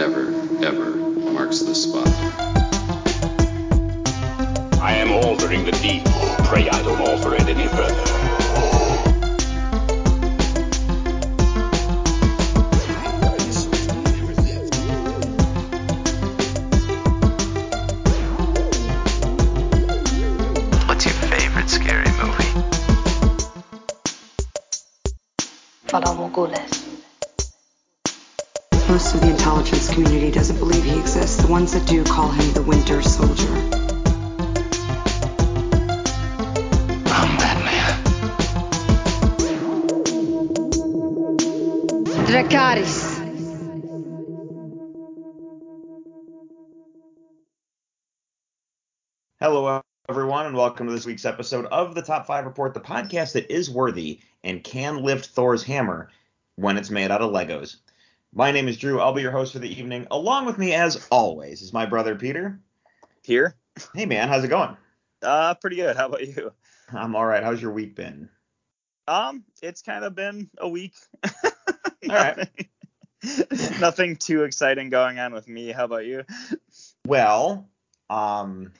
never, ever marks the spot. I am altering the deed. Pray I don't alter it any further. Hello, everyone, and welcome to this week's episode of the Top 5 Report, the podcast that is worthy and can lift Thor's hammer when it's made out of Legos. My name is Drew. I'll be your host for the evening. Along with me, as always, is my brother Peter. Here. Hey, man, how's it going? Uh, pretty good. How about you? I'm all right. How's your week been? Um, it's kind of been a week. All right. Nothing, nothing too exciting going on with me. How about you? Well, um,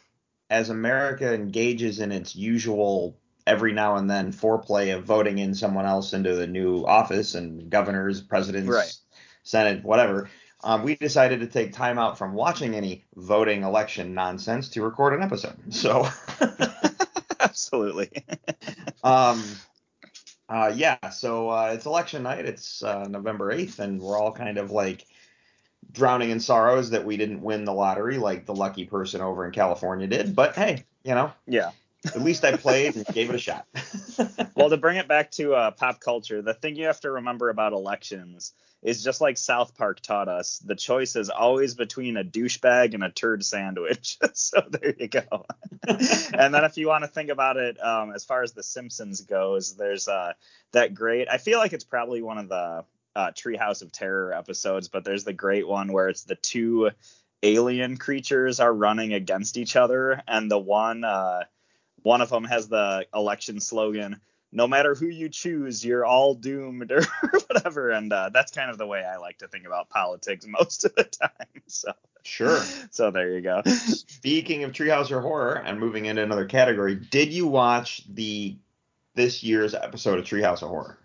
as America engages in its usual every now and then foreplay of voting in someone else into the new office and governors, presidents, Right. Senate, whatever, um, we decided to take time out from watching any voting election nonsense to record an episode. So, Absolutely. um, uh, yeah, so uh, it's election night. It's uh, November 8th, and we're all kind of like drowning in sorrows that we didn't win the lottery like the lucky person over in California did. But hey, you know, yeah. at least I played and gave it a shot. Well, to bring it back to uh, pop culture, the thing you have to remember about elections is just like South Park taught us, the choice is always between a douchebag and a turd sandwich. so there you go. and then if you want to think about it, um, as far as The Simpsons goes, there's uh, that great. I feel like it's probably one of the uh, Treehouse of Terror episodes, but there's the great one where it's the two alien creatures are running against each other, and the one uh, one of them has the election slogan. No matter who you choose, you're all doomed, or whatever. And uh, that's kind of the way I like to think about politics most of the time. So, sure. so there you go. Speaking of Treehouse of Horror and moving into another category, did you watch the this year's episode of Treehouse of Horror?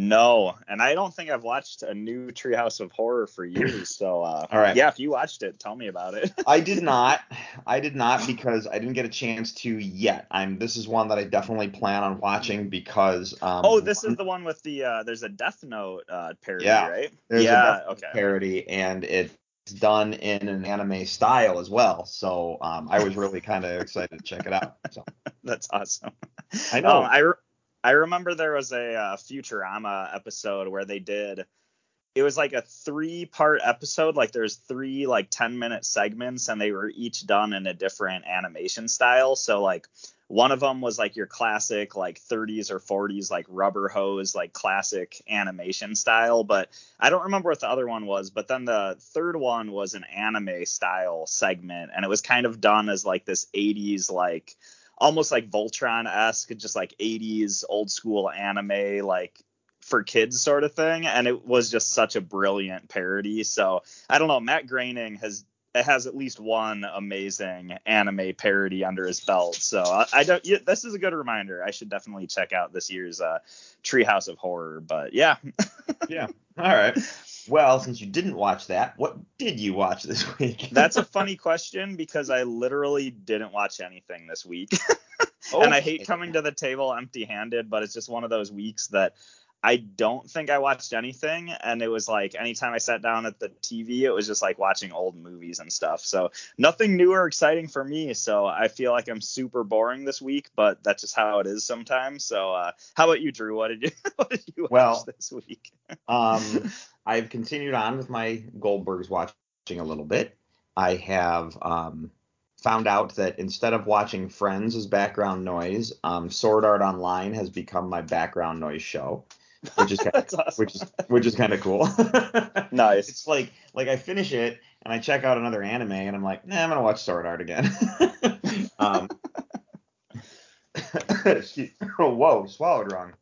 No, and I don't think I've watched a new Treehouse of Horror for years. So, uh, All right. yeah, if you watched it, tell me about it. I did not. I did not because I didn't get a chance to yet. I'm. This is one that I definitely plan on watching because. Um, oh, this is the one with the uh, there's a Death Note uh, parody, Yeah. right? There's a yeah. Okay. parody, and it's done in an anime style as well. So um, I was really kind of excited to check it out. So That's awesome. I know. Um, I re- I remember there was a uh, Futurama episode where they did. It was like a three part episode. Like there's three like 10 minute segments, and they were each done in a different animation style. So like one of them was like your classic like 30s or 40s like rubber hose like classic animation style but i don't remember what the other one was but then the third one was an anime style segment and it was kind of done as like this 80s like almost like voltron esque just like 80s old school anime like for kids sort of thing and it was just such a brilliant parody. So i don't know matt groening has has at least one amazing anime parody under his belt. So I, I don't. Yeah, this is a good reminder. I should definitely check out this year's uh, Treehouse of Horror. But yeah, yeah. All right. Well, since you didn't watch that, what did you watch this week? that's a funny question because I literally didn't watch anything this week. and I hate coming to the table empty-handed, but it's just one of those weeks that I don't think I watched anything. And it was like anytime I sat down at the TV, it was just like watching old movies and stuff. So nothing new or exciting for me. So I feel like I'm super boring this week, but that's just how it is sometimes. So uh, how about you, Drew? What did you what did you watch Well, this week? Um, I've continued on with my Goldbergs watching a little bit. I have um, found out that instead of watching Friends as background noise, um, Sword Art Online has become my background noise show, which is kind of, awesome. which is which is kind of cool. Nice. It's like like I finish it and I check out another anime and I'm like, nah, I'm gonna watch Sword Art again. um, oh, whoa, swallowed wrong.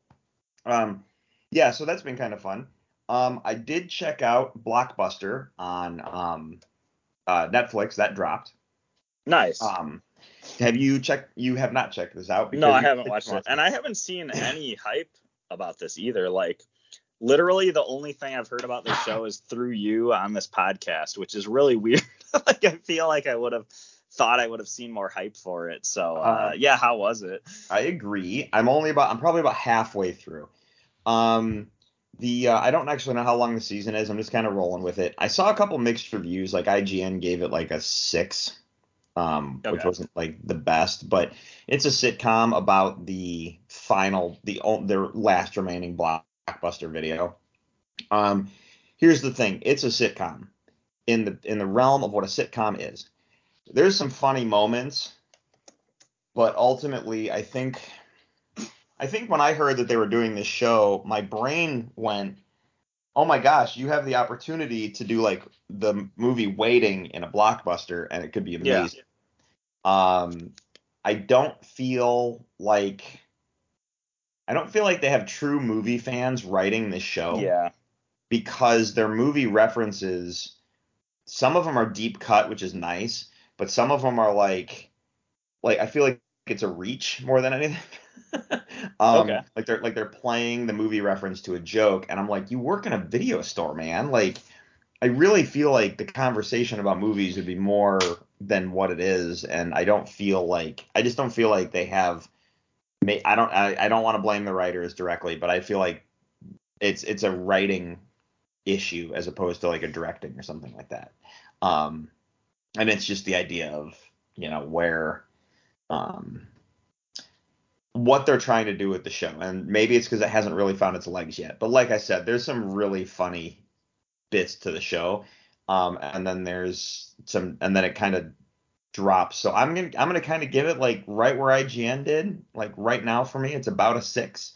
Um, yeah, so that's been kind of fun. Um, I did check out Blockbuster on um, uh, Netflix. That dropped. Nice. Um, have you checked? You have not checked this out. no, I haven't watched it, and I haven't seen any hype about this either. Like, literally, the only thing I've heard about this show is through you on this podcast, which is really weird. like, I feel like I would have thought I would have seen more hype for it. So, uh, Uh, yeah, how was it? I agree. I'm only about. I'm probably about halfway through. Um, the uh, I don't actually know how long the season is. I'm just kind of rolling with it. I saw a couple mixed reviews. Like IGN gave it like a six, um, which wasn't like the best, but it's a sitcom about the final, the their last remaining blockbuster video. Um, here's the thing. It's a sitcom in the in the realm of what a sitcom is. There's some funny moments, but ultimately, I think I think when I heard that they were doing this show, my brain went, "Oh my gosh, you have the opportunity to do like the movie Waiting in a blockbuster, and it could be amazing. Yeah. amazing." Um, I don't feel like I don't feel like they have true movie fans writing this show Yeah. because their movie references some of them are deep cut which is nice but some of them are like like i feel like it's a reach more than anything um Okay. like they're like they're playing the movie reference to a joke and i'm like you work in a video store man like i really feel like the conversation about movies would be more than what it is and i don't feel like i just don't feel like they have i don't i, I don't want to blame the writers directly but i feel like it's it's a writing issue as opposed to like a directing or something like that. Um, and it's just the idea of you know where um, what they're trying to do with the show, and maybe it's because it hasn't really found its legs yet. But like I said, there's some really funny bits to the show, um, and then there's some, and then it kind of drops. So I'm gonna I'm gonna kind of give it like right where IGN did, like right now for me, it's about a six.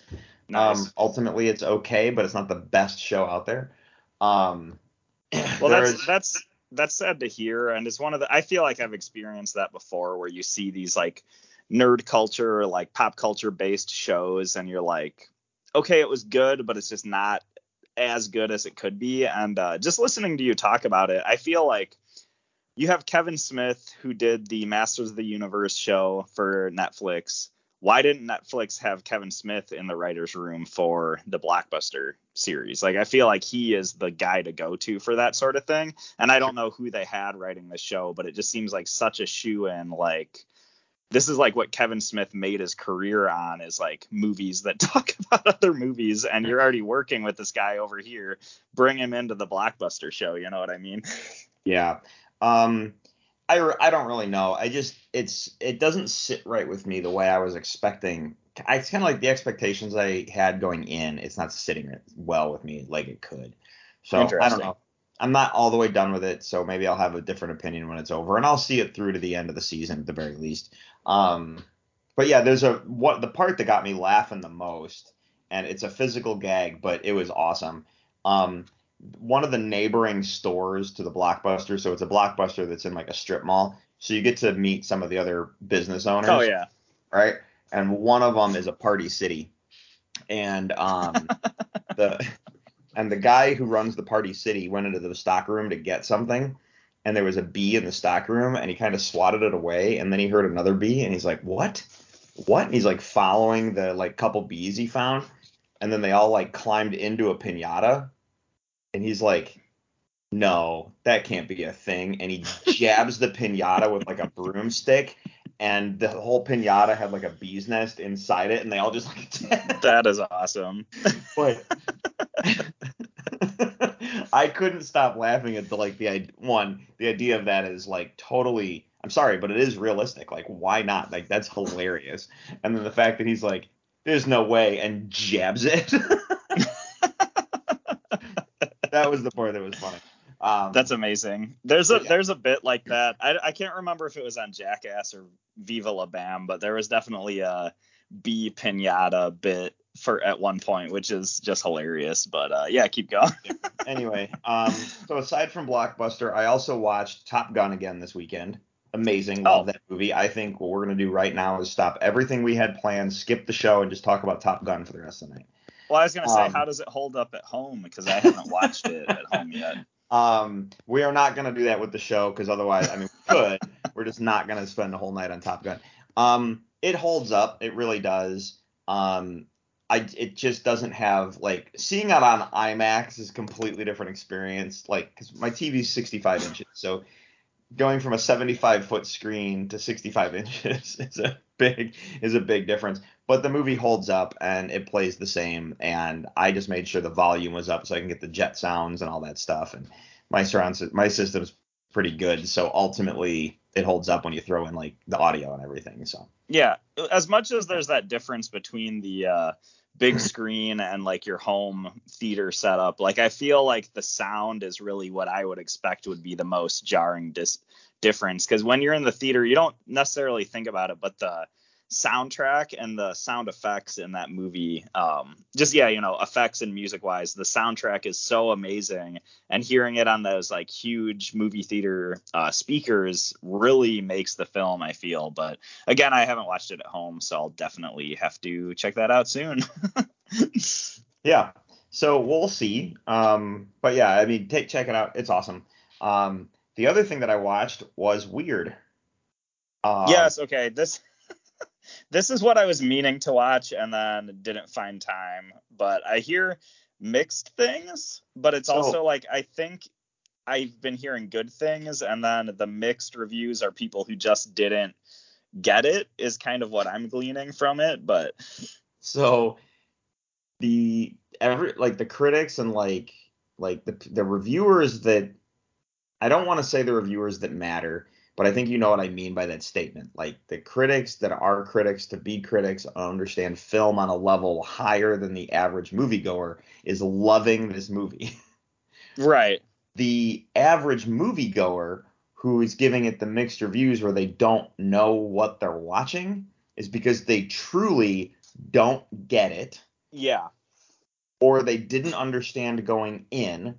Nice. Um, ultimately, it's okay, but it's not the best show out there. Um, well, that's that's that's sad to hear, and it's one of the. I feel like I've experienced that before, where you see these like nerd culture like pop culture based shows, and you're like, okay, it was good, but it's just not as good as it could be. And uh, just listening to you talk about it, I feel like you have Kevin Smith who did the Masters of the Universe show for Netflix. Why didn't Netflix have Kevin Smith in the writers' room for the blockbuster series? Like, I feel like he is the guy to go to for that sort of thing. And I don't know who they had writing the show, but it just seems like such a shoe in. Like, this is like what Kevin Smith made his career on is like movies that talk about other movies. And you're already working with this guy over here. Bring him into the blockbuster show. You know what I mean? Yeah. Um, I, I don't really know. I just it's it doesn't sit right with me the way I was expecting. I, it's kind of like the expectations I had going in. It's not sitting well with me like it could. So I don't know. I'm not all the way done with it, so maybe I'll have a different opinion when it's over, and I'll see it through to the end of the season at the very least. Um, but yeah, there's a what the part that got me laughing the most, and it's a physical gag, but it was awesome. Um, one of the neighboring stores to the blockbuster, so it's a blockbuster that's in like a strip mall, so you get to meet some of the other business owners Oh, yeah. right? And one of them is a party city, and um, the and the guy who runs the party city went into the stock room to get something, and there was a bee in the stock room, and he kind of swatted it away, and then he heard another bee, and he's like, "What? What?" And he's like following the like couple bees he found, and then they all like climbed into a pinata, and he's like. No, that can't be a thing. And he jabs the pinata with like a broomstick, and the whole pinata had like a bee's nest inside it, and they all just like That is awesome. Boy. I couldn't stop laughing at the like the one the idea of that is like totally I'm sorry but it is realistic like why not like that's hilarious and then the fact that he's like there's no way and jabs it that was the part that was funny um That's amazing. There's a Yeah. there's a bit like that. I, I can't remember if it was on Jackass or Viva La Bam, but there was definitely a bee pinata bit for at one point, which is just hilarious. But uh, yeah, keep going. anyway, um, so aside from Blockbuster, I also watched Top Gun again this weekend. Amazing, love Oh. that movie. I think what we're gonna do right now is stop everything we had planned, skip the show, and just talk about Top Gun for the rest of the night. Well, I was gonna say, Um, how does it hold up at home? Because I haven't watched it at home yet. Um, we are not gonna do that with the show because otherwise, I mean, we could. We're just not gonna spend a whole night on Top Gun. Um, it holds up. It really does. Um, I it just doesn't have like seeing it on IMAX is a completely different experience. Like, cause my TV's 65 inches, so going from a 75 foot screen to 65 inches is a big is a big difference. But the movie holds up and it plays the same. And I just made sure the volume was up so I can get the jet sounds and all that stuff. And my surround my system's pretty good, so ultimately it holds up when you throw in like the audio and everything. So Yeah, as much as there's that difference between the uh, big screen and like your home theater setup, like I feel like the sound is really what I would expect would be the most jarring dis- difference. Because when you're in the theater, you don't necessarily think about it, but the soundtrack and the sound effects in that movie, um, just yeah, you know, effects and music wise, the soundtrack is so amazing, and hearing it on those like huge movie theater uh, speakers really makes the film. I feel, but again, I haven't watched it at home, so I'll definitely have to check that out soon. yeah, so we'll see. Um, but yeah, I mean, take check it out. It's awesome. Um, the other thing that I watched was Weird. Um, yes, okay. This this is what I was meaning to watch and then didn't find time. But I hear mixed things, but it's So- also like I think I've been hearing good things, and then the mixed reviews are people who just didn't get it is kind of what I'm gleaning from it. But So the every like the critics and like like the the reviewers that I don't want to say the reviewers that matter, but I think you know what I mean by that statement. Like the critics that are critics to be critics understand film on a level higher than the average moviegoer is loving this movie. right, the average moviegoer who is giving it the mixed reviews where they don't know what they're watching is because they truly don't get it yeah, or they didn't understand going in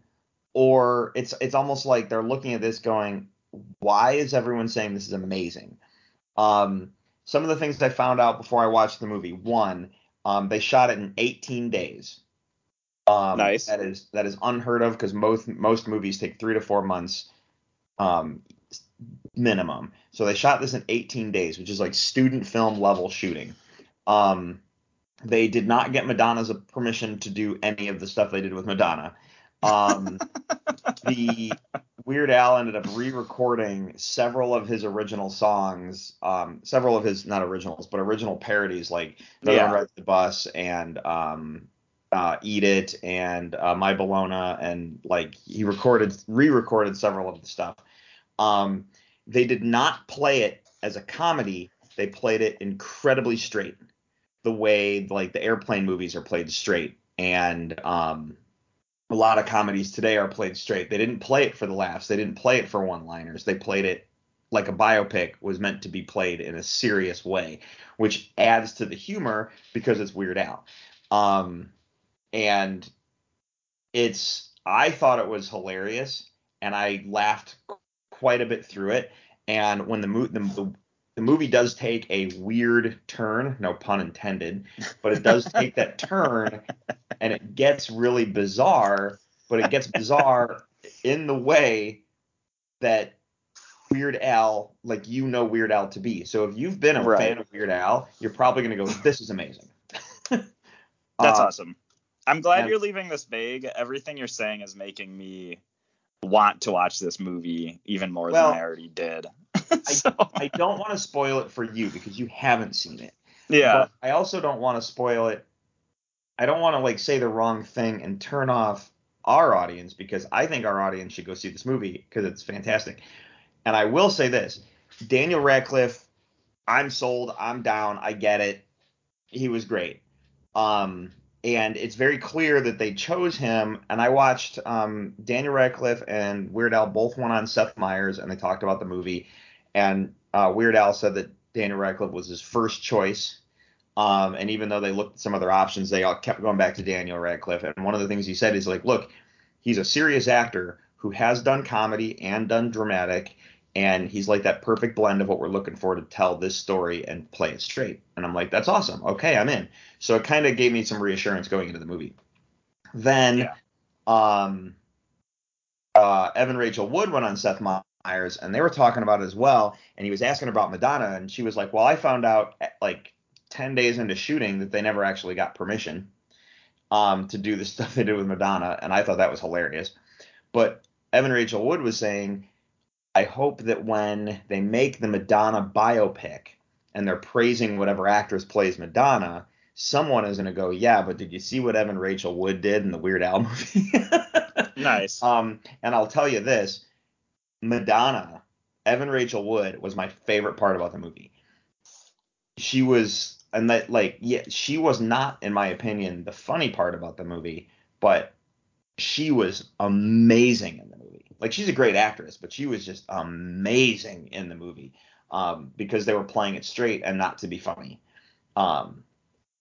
or it's it's almost like they're looking at this going why is everyone saying this is amazing? Um some of the things i found out before i watched the movie. One um they shot it in 18 days. Um Nice. that is that is unheard of because most most movies take three to four months um minimum. So they shot this in 18 days which is like student film level shooting. Um they did not get Madonna's permission to do any of the stuff they did with Madonna. Um, the Weird Al ended up re-recording several of his original songs, um, several of his not originals, but original parodies, like No Yeah. One Rides the Bus and um, uh, Eat It and uh, My Bologna, and like he recorded, re-recorded several of the stuff. Um, they did not play it as a comedy; they played it incredibly straight the way like the airplane movies are played straight and um a lot of comedies today are played straight. They didn't play it for the laughs. They didn't play it for one liners they played it like a biopic was meant to be played in a serious way which adds to the humor because it's Weird Al um and it's i thought it was hilarious and i laughed quite a bit through it. And when the, mo- the movie does take a weird turn, no pun intended, but it does take that turn and it gets really bizarre, but it gets bizarre in the way that Weird Al, like you know Weird Al to be. So if you've been a Right. fan of Weird Al, you're probably going to go, this is amazing. that's Uh, awesome. I'm glad and- you're leaving this vague. Everything you're saying is making me want to watch this movie even more Well, than I already did. so, I don't want to spoil it for you because you haven't seen it. yeah. But I also don't want to spoil it. I don't want to like say the wrong thing and turn off our audience because I think our audience should go see this movie because it's fantastic. And I will say this: Daniel Radcliffe, I'm sold. I'm down. I get it. He was great. Um, and it's very clear that they chose him. And I watched um, Daniel Radcliffe and Weird Al both went on Seth Meyers and they talked about the movie. And uh, Weird Al said that Daniel Radcliffe was his first choice. Um, and even though they looked at some other options, they all kept going back to Daniel Radcliffe. And one of the things he said is like, look, he's a serious actor who has done comedy and done dramatic, and he's like that perfect blend of what we're looking for to tell this story and play it straight. And I'm like, that's awesome. Okay, I'm in. So it kind of gave me some reassurance going into the movie. Then, Yeah. um, uh, Evan Rachel Wood went on Seth Meyers, and they were talking about it as well. And he was asking about Madonna, and she was like, "Well, I found out eh, like 10 days into shooting that they never actually got permission um, to do the stuff they did with Madonna, and I thought that was hilarious. But Evan Rachel Wood was saying, I hope that when they make the Madonna biopic and they're praising whatever actress plays Madonna, someone is going to go, yeah, but did you see what Evan Rachel Wood did in the Weird Al movie? Nice. Um, and I'll tell you this, Madonna, Evan Rachel Wood was my favorite part about the movie. She was, and that like, yeah, she was not, in my opinion, the funny part about the movie, but she was amazing in the movie. Like she's a great actress, but she was just amazing in the movie um, because they were playing it straight and not to be funny. Um,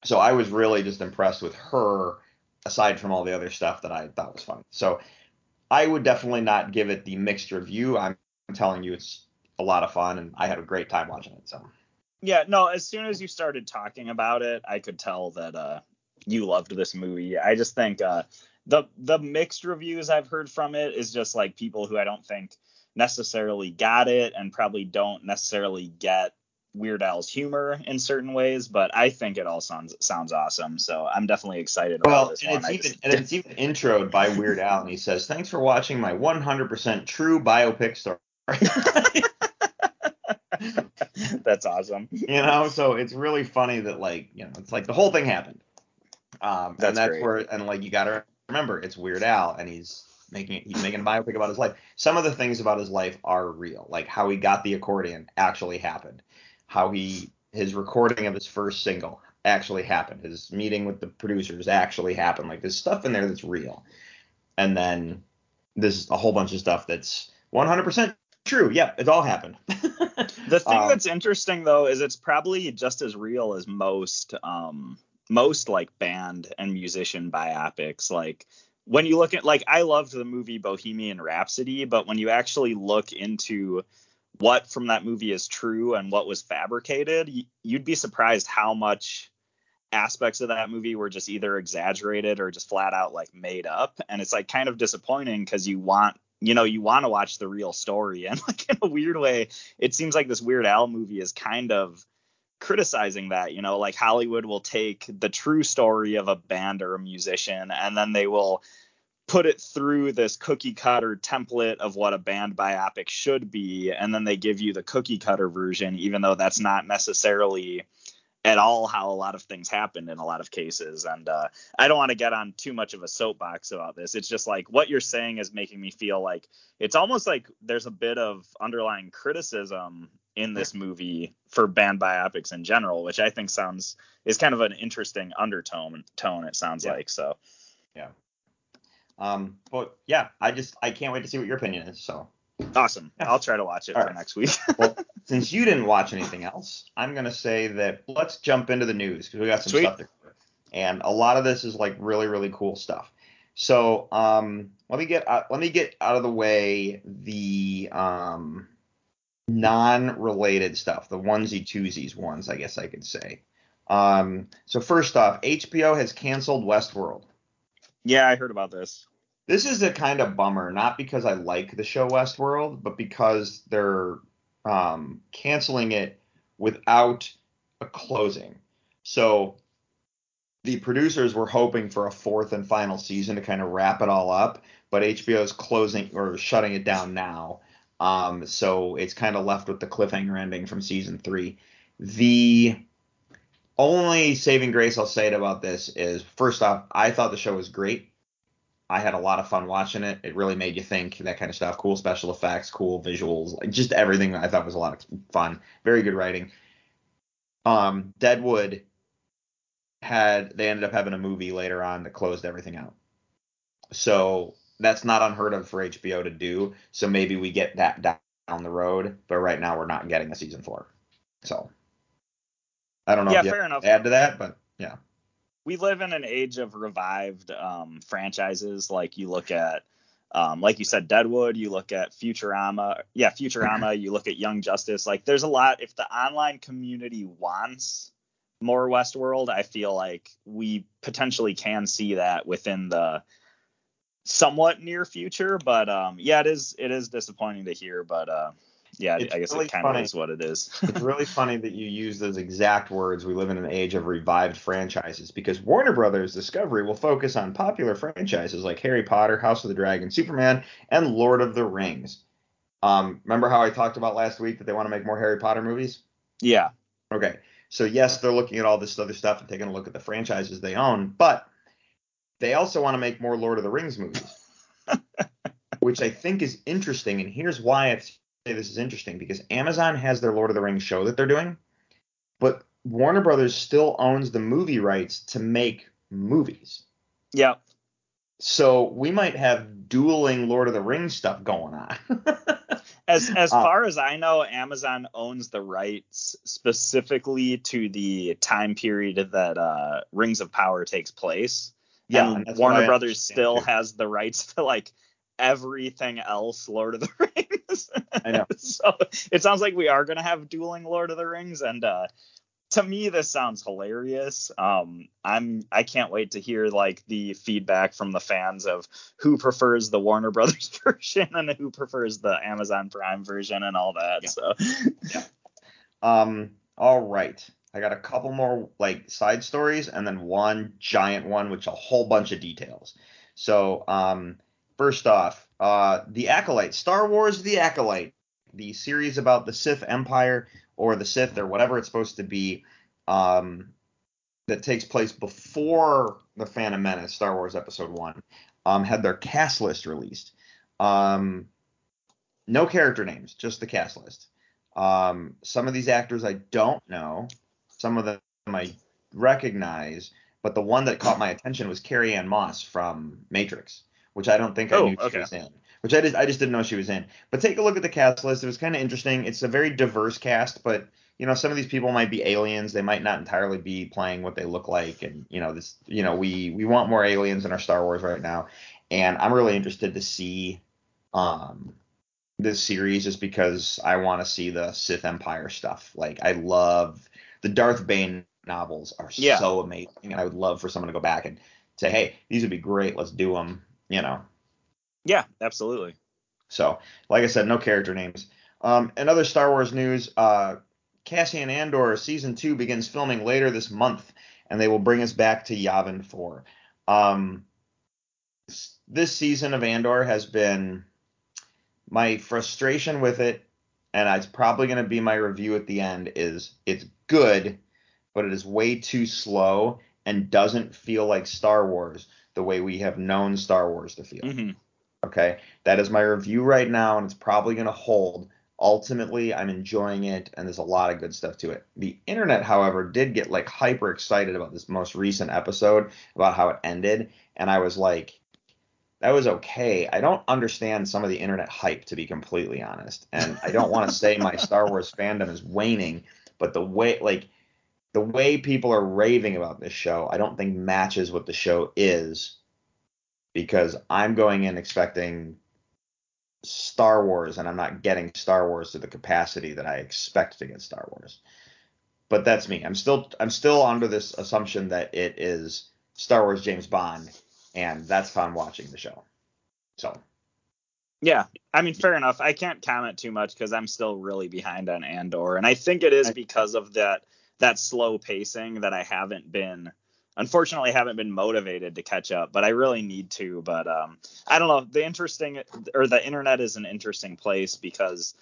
so I was really just impressed with her, aside from all the other stuff that I thought was funny. So I would definitely not give it the mixed review. I'm telling you, it's a lot of fun, and I had a great time watching it. So Yeah, no, as soon as you started talking about it, I could tell that uh you loved this movie. I just think uh the the mixed reviews I've heard from it is just like people who I don't think necessarily got it and probably don't necessarily get Weird Al's humor in certain ways, but I think it all sounds sounds awesome. So I'm definitely excited about well, this and one. it's even just- and it's even introed by Weird Al, and he says, "Thanks for watching my 100% true biopic story." that's awesome. you know, so it's really funny that like you know, it's like the whole thing happened. Um, That's and that's great. where and like you got to remember it's Weird Al, and he's making he's making a biopic about his life. Some of the things about his life are real, like how he got the accordion actually happened, how he his recording of his first single actually happened, his meeting with the producers actually happened. Like there's stuff in there that's real, and then there's a whole bunch of stuff that's 100% true. Yep, it all happened. The thing Um, that's interesting though is it's probably just as real as most um most like band and musician biopics. Like when you look at like I loved the movie Bohemian Rhapsody, but when you actually look into what from that movie is true and what was fabricated, you'd be surprised how much aspects of that movie were just either exaggerated or just flat out like made up. And it's like kind of disappointing because you want you know you want to watch the real story. And like in a weird way it seems like this Weird Al movie is kind of criticizing that, you know, like Hollywood will take the true story of a band or a musician and then they will put it through this cookie cutter template of what a band biopic should be and then they give you the cookie cutter version even though that's not necessarily at all how a lot of things happened in a lot of cases. And uh, i don't want to get on too much of a soapbox about this. It's just like what you're saying is making me feel like it's almost like there's a bit of underlying criticism in this movie for band biopics in general which i think sounds is kind of an interesting undertone tone it sounds Yeah. like so Um, but yeah, I just I can't wait to see what your opinion is. So, awesome i'll try to watch it All for right. next week well, since you didn't watch anything else, I'm gonna say that let's jump into the news because we got some Sweet. stuff to cover, and a lot of this is like really really cool stuff. So, um, let me get uh, let me get out of the way the um non-related stuff, the onesie twosies ones, I guess I could say. Um, so first off, HBO has canceled Westworld. yeah i heard about this This is a kind of bummer, not because I like the show Westworld, but because they're um, canceling it without a closing. So the producers were hoping for a fourth and final season to kind of wrap it all up, but HBO is closing or shutting it down now. Um, so it's kind of left with the cliffhanger ending from season three. The only saving grace I'll say about this is first off, I thought the show was great. I had a lot of fun watching it. It really made you think, that kind of stuff. Cool special effects, cool visuals, like just everything I thought was a lot of fun. Very good writing. Um, Deadwood had they ended up having a movie later on that closed everything out. So that's not unheard of for HBO to do. So maybe we get that down the road, but right now we're not getting a season four. So I don't know Yeah, if you fair enough. to add to that, but yeah. We live in an age of revived um, franchises. Like you look at um, like you said, Deadwood. You look at Futurama. Yeah, Futurama. you look at Young Justice. Like there's a lot. If the online community wants more Westworld, I feel like we potentially can see that within the somewhat near future. But um, yeah, it is it is disappointing to hear. But uh, yeah, It's I guess really it kind of is what it is. it's really funny that you use those exact words. We live in an age of revived franchises because Warner Brothers Discovery will focus on popular franchises like Harry Potter, House of the Dragon, Superman, and Lord of the Rings. Um, remember how I talked about last week that they want to make more Harry Potter movies? yeah, Okay. So yes, they're looking at all this other stuff and taking a look at the franchises they own, but they also want to make more Lord of the Rings movies. which I think is interesting. And here's why I say this is interesting because Amazon has their Lord of the Rings show that they're doing, but Warner Brothers still owns the movie rights to make movies. yeah. So we might have dueling Lord of the Rings stuff going on. As as Uh, far as I know, Amazon owns the rights specifically to the time period that uh, Rings of Power takes place. Yeah, and and that's what Warner Brothers still too. has the rights to like everything else Lord of the Rings. I know. so it sounds like we are gonna have dueling Lord of the Rings, and uh, to me this sounds hilarious. Um, I'm I can't wait to hear like the feedback from the fans of who prefers the Warner Brothers version and who prefers the Amazon Prime version and all that. Yeah. So Um, all right. I got a couple more like side stories and then one giant one which a whole bunch of details. So, um, first off, uh, The Acolyte, Star Wars The Acolyte, the series about the Sith Empire or the Sith or whatever it's supposed to be, um, that takes place before the Phantom Menace, Star Wars Episode One, um, had their cast list released. Um, no character names, just the cast list. Um, some of these actors I don't know, some of them I recognize, but the one that caught my attention was Carrie-Anne Moss from Matrix, which I don't think I Oh, knew she was in. Which I just I just didn't know she was in. But take a look at the cast list. It was kind of interesting. It's a very diverse cast, but you know some of these people might be aliens. They might not entirely be playing what they look like, and you know this you know we we want more aliens in our Star Wars right now, and I'm really interested to see um this series just because I want to see the Sith Empire stuff. Like I love the Darth Bane novels are Yeah. so amazing, and I would love for someone to go back and say, hey, these would be great. Let's do them. You know. yeah, absolutely. So, like I said, no character names. Um, and other Star Wars news: uh, Cassian Andor season two begins filming later this month, and they will bring us back to Yavin Four. Um, this season of Andor has been my frustration with it, and it's probably going to be my review at the end. Is it's good, but it is way too slow and doesn't feel like Star Wars the way we have known Star Wars to feel. hmm Okay, that is my review right now, and it's probably going to hold. Ultimately, I'm enjoying it, and there's a lot of good stuff to it. The internet, however, did get like hyper excited about this most recent episode about how it ended, and I was like, that was okay. I don't understand some of the internet hype, to be completely honest, and I don't want to say my Star Wars fandom is waning, but the way like the way people are raving about this show, I don't think matches what the show is because I'm going in expecting Star Wars and I'm not getting Star Wars to the capacity that I expect to get Star Wars. But that's me. I'm still I'm still under this assumption that it is Star Wars James Bond and that's how I'm watching the show. So, Yeah, I mean, fair enough. I can't comment too much because I'm still really behind on Andor, and I think it is because of that that slow pacing that I haven't been, unfortunately, haven't been motivated to catch up. But I really need to. But um, I don't know. The interesting or the internet is an interesting place because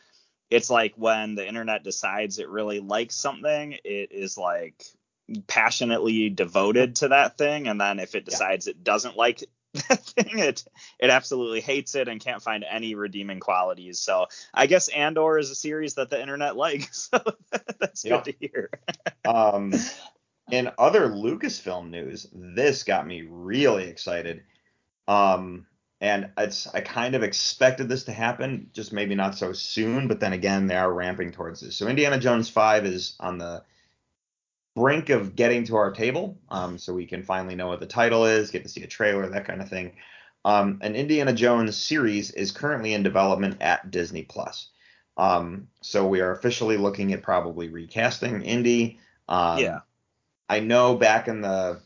it's like when the internet decides it really likes something, it is like passionately devoted to that thing, and then if it Yeah. decides it doesn't like thing, it it absolutely hates it and can't find any redeeming qualities. So I guess Andor is a series that the internet likes. So that's Yeah. good to hear. um in other Lucasfilm news, this got me really excited. Um and it's I kind of expected this to happen, just maybe not so soon, but then again they are ramping towards this. So Indiana Jones 5 is on the brink of getting to our table. Um so we can finally know what the title is, get to see a trailer, that kind of thing. Um, an Indiana Jones series is currently in development at Disney Plus. Um, so we are officially looking at probably recasting Indy. Um, Yeah. I know back in the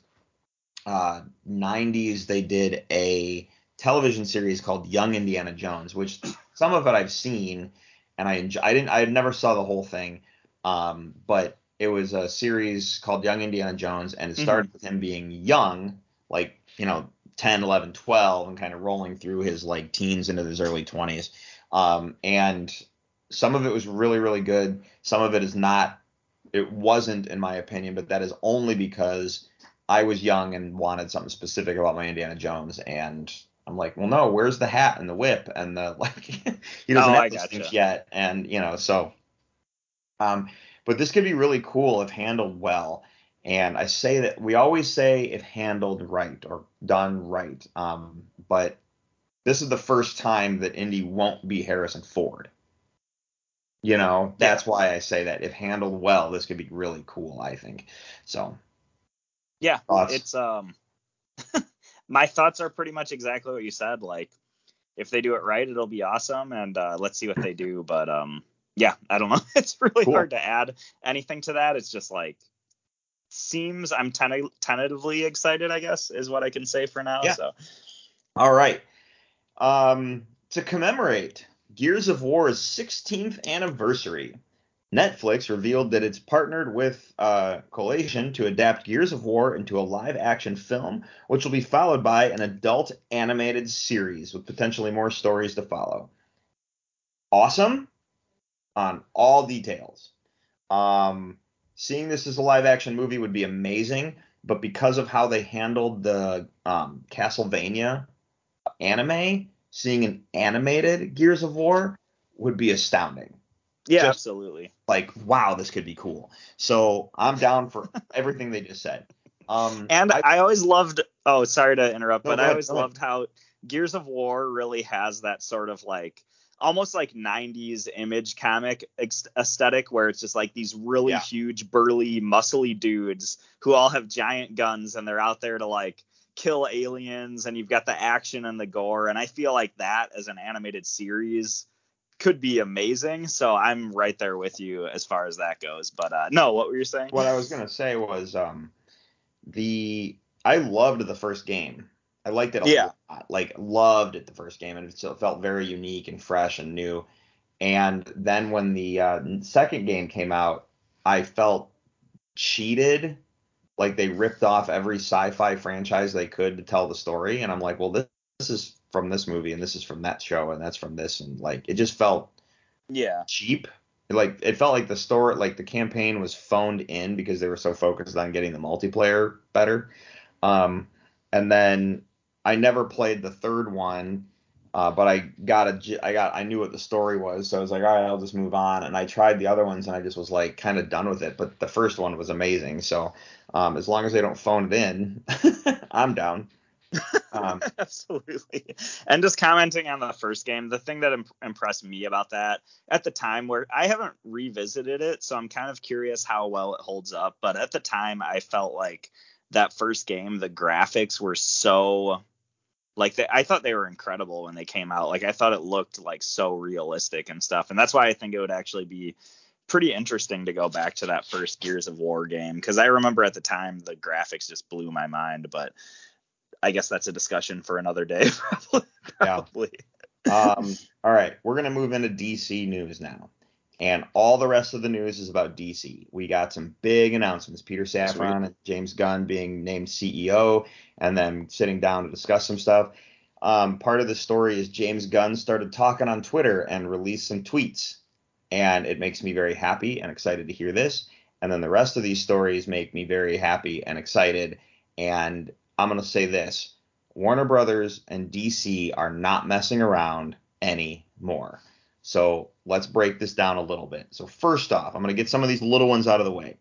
uh, 90s they did a television series called Young Indiana Jones, which some of it I've seen, and I enjoy, I didn't I never saw the whole thing, um, but it was a series called Young Indiana Jones, and it started with him being young, like you know 10, 11, 12, and kind of rolling through his like teens into his early 20s, um, and some of it was really really good, some of it is not. It wasn't, in my opinion, but that is only because I was young and wanted something specific about my Indiana Jones, and I'm like, well, no, where's the hat and the whip and the like? he doesn't Oh, have those gotcha. things yet, and you know, so. Um, but this could be really cool if handled well. And I say that we always say if handled right or done right. Um, but this is the first time that Indy won't be Harrison Ford. You know, that's why I say that if handled well, this could be really cool. I think so. Yeah, Thoughts? it's um my thoughts are pretty much exactly what you said. Like if they do it right, it'll be awesome and uh let's see what they do. But um yeah, I don't know. It's really Cool. hard to add anything to that. It's just like seems I'm ten- tentatively excited, I guess, is what I can say for now. Yeah. So All right. Um, to commemorate Gears of War's 16th anniversary, Netflix revealed that it's partnered with uh, Coalition to adapt Gears of War into a live action film, which will be followed by an adult animated series with potentially more stories to follow. Awesome on all details. Um, seeing this as a live action movie would be amazing, but because of how they handled the um, Castlevania anime, seeing an animated Gears of War would be astounding. yeah, Just- absolutely. Like, wow, this could be cool. So I'm down for everything they just said. Um, And I- I, always loved. Oh, sorry to interrupt, No, but I always loved how Gears of War really has that sort of like almost like 90s image comic ex- aesthetic where it's just like these really Yeah. huge burly muscly dudes who all have giant guns and they're out there to like kill aliens and you've got the action and the gore and I feel like that as an animated series could be amazing so I'm right there with you as far as that goes but uh no what were you saying what I was gonna say was um, the I loved the first game. I liked it a Yeah. lot. Like loved it the first game, and it still felt very unique and fresh and new. And then when the uh, second game came out, I felt cheated. Like they ripped off every sci-fi franchise they could to tell the story, and I'm like, well, this, this is from this movie, and this is from that show, and that's from this, and like it just felt yeah cheap. Like it felt like the store, like the campaign was phoned in because they were so focused on getting the multiplayer better. Um, and then I never played the third one, uh, but I got a I got, I knew what the story was, so I was like, all right, I'll just move on. And I tried the other ones, and I just was like, kind of done with it. But the first one was amazing. So um, as long as they don't phone it in, I'm down. Um, Absolutely. And just commenting on the first game, the thing that imp- impressed me about that at the time, where I haven't revisited it, so I'm kind of curious how well it holds up. But at the time, I felt like that first game, the graphics were so. Like they, I thought they were incredible when they came out. Like I thought it looked like so realistic and stuff, and that's why I think it would actually be pretty interesting to go back to that first Gears of War game because I remember at the time the graphics just blew my mind. But I guess that's a discussion for another day, probably. Yeah. probably. um, all right, we're gonna move into DC news now, and all the rest of the news is about DC. We got some big announcements: Peter Safran and James Gunn being named CEO, and then sitting down to discuss some stuff. Um, part of the story is James Gunn started talking on Twitter and released some tweets, and it makes me very happy and excited to hear this. And then the rest of these stories make me very happy and excited. And I'm gonna say this: Warner Brothers and DC are not messing around anymore. So let's break this down a little bit. So first off, I'm going to get some of these little ones out of the way.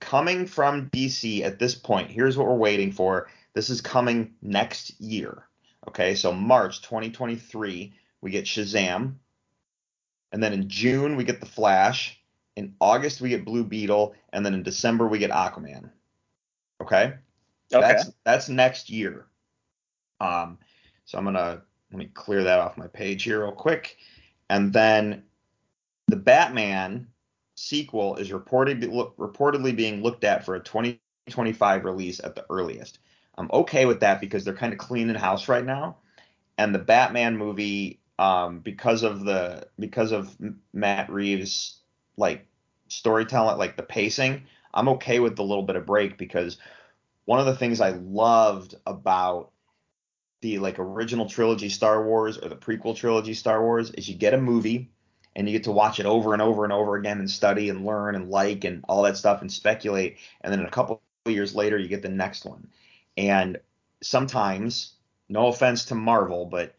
Coming from DC at this point, here's what we're waiting for. This is coming next year. Okay, so March 2023, we get Shazam. And then in June, we get The Flash. In August, we get Blue Beetle. And then in December, we get Aquaman. Okay? Okay. That's that's next year. Um, So I'm gonna let me clear that off my page here real quick. And then the Batman sequel is reported reportedly being looked at for a 2025 release at the earliest. I'm okay with that because they're kind of cleaning house right now, and the Batman movie, um, because of the because of Matt Reeves like storytelling, like the pacing, I'm okay with the little bit of break because one of the things I loved about the like original trilogy Star Wars or the prequel trilogy Star Wars is you get a movie and you get to watch it over and over and over again and study and learn and like and all that stuff and speculate and then a couple years later you get the next one. And sometimes no offense to Marvel but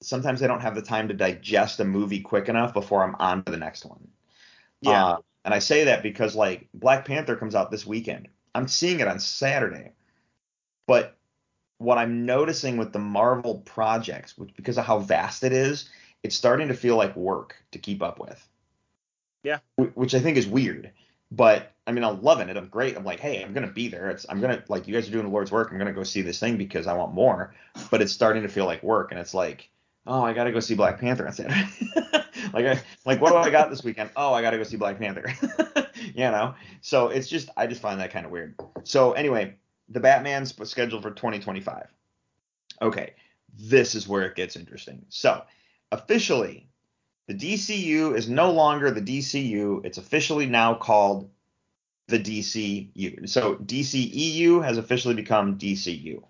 sometimes I don't have the time to digest a movie quick enough before I'm on to the next one. Yeah. uh, and I say that because like Black Panther comes out this weekend. I'm seeing it on Saturday. But what I'm noticing with the Marvel projects, which because of how vast it is, it's starting to feel like work to keep up with. Yeah. Which I think is weird. But I mean, I'm loving it. I'm great. I'm like, hey, I'm gonna be there. It's I'm gonna like you guys are doing the Lord's work. I'm gonna go see this thing because I want more. But it's starting to feel like work, and it's like, oh, I gotta go see Black Panther on Saturday. like, I, like what do I got this weekend? Oh, I gotta go see Black Panther. you know. So it's just I just find that kind of weird. So anyway, the Batman's scheduled for 2025. Okay, this is where it gets interesting. So, officially, the DCU is no longer the DCU. It's officially now called the DCU. So, DCEU has officially become DCU.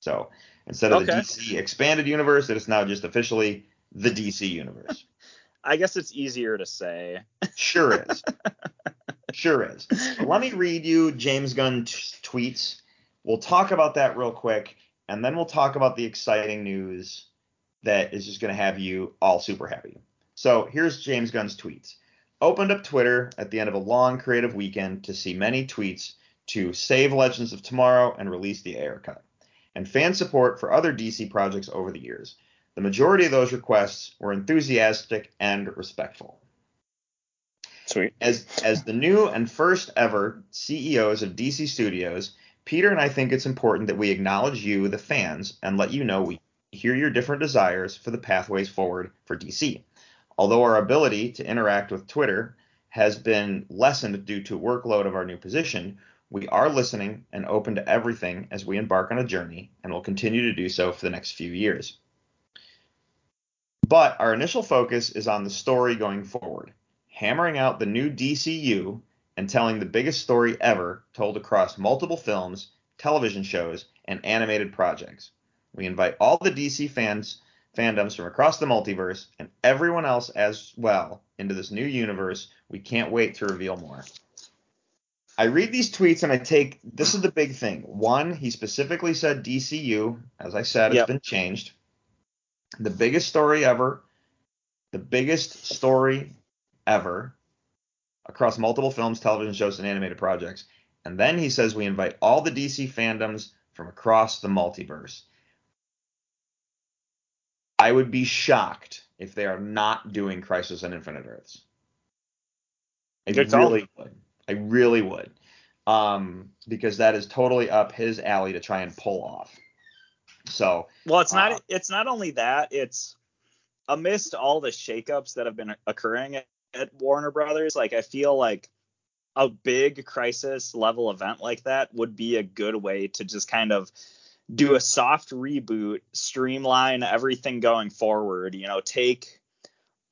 So, instead of the DC expanded universe, it is now just officially the DC universe. I guess it's easier to say. Sure is. sure is. Let me read you James Gunn t- tweets. We'll talk about that real quick, and then we'll talk about the exciting news that is just going to have you all super happy. So here's James Gunn's tweets. Opened up Twitter at the end of a long creative weekend to see many tweets to save Legends of Tomorrow and release the Ayer cut, and fan support for other DC projects over the years. The majority of those requests were enthusiastic and respectful. Sweet. As as the new and first ever CEOs of DC Studios, Peter and I think it's important that we acknowledge you, the fans, and let you know we hear your different desires for the pathways forward for DC. Although our ability to interact with Twitter has been lessened due to workload of our new position, we are listening and open to everything as we embark on a journey and will continue to do so for the next few years. But our initial focus is on the story going forward, hammering out the new DCU and telling the biggest story ever told across multiple films, television shows, and animated projects. We invite all the DC fans, fandoms from across the multiverse, and everyone else as well into this new universe. We can't wait to reveal more. I read these tweets and I take this is the big thing. One, he specifically said DCU. As I said, Yep. it's been changed. The biggest story ever. The biggest story ever across multiple films, television shows, and animated projects. And then he says we invite all the DC fandoms from across the multiverse. I would be shocked if they are not doing Crisis on Infinite Earths. I Good call. really would. I really would. Um, because that is totally up his alley to try and pull off. So Well, it's not. Uh, it's not only that. It's amidst all the shakeups that have been occurring at, Warner Brothers. Like I feel like a big crisis level event like that would be a good way to just kind of do a soft reboot, streamline everything going forward. You know, take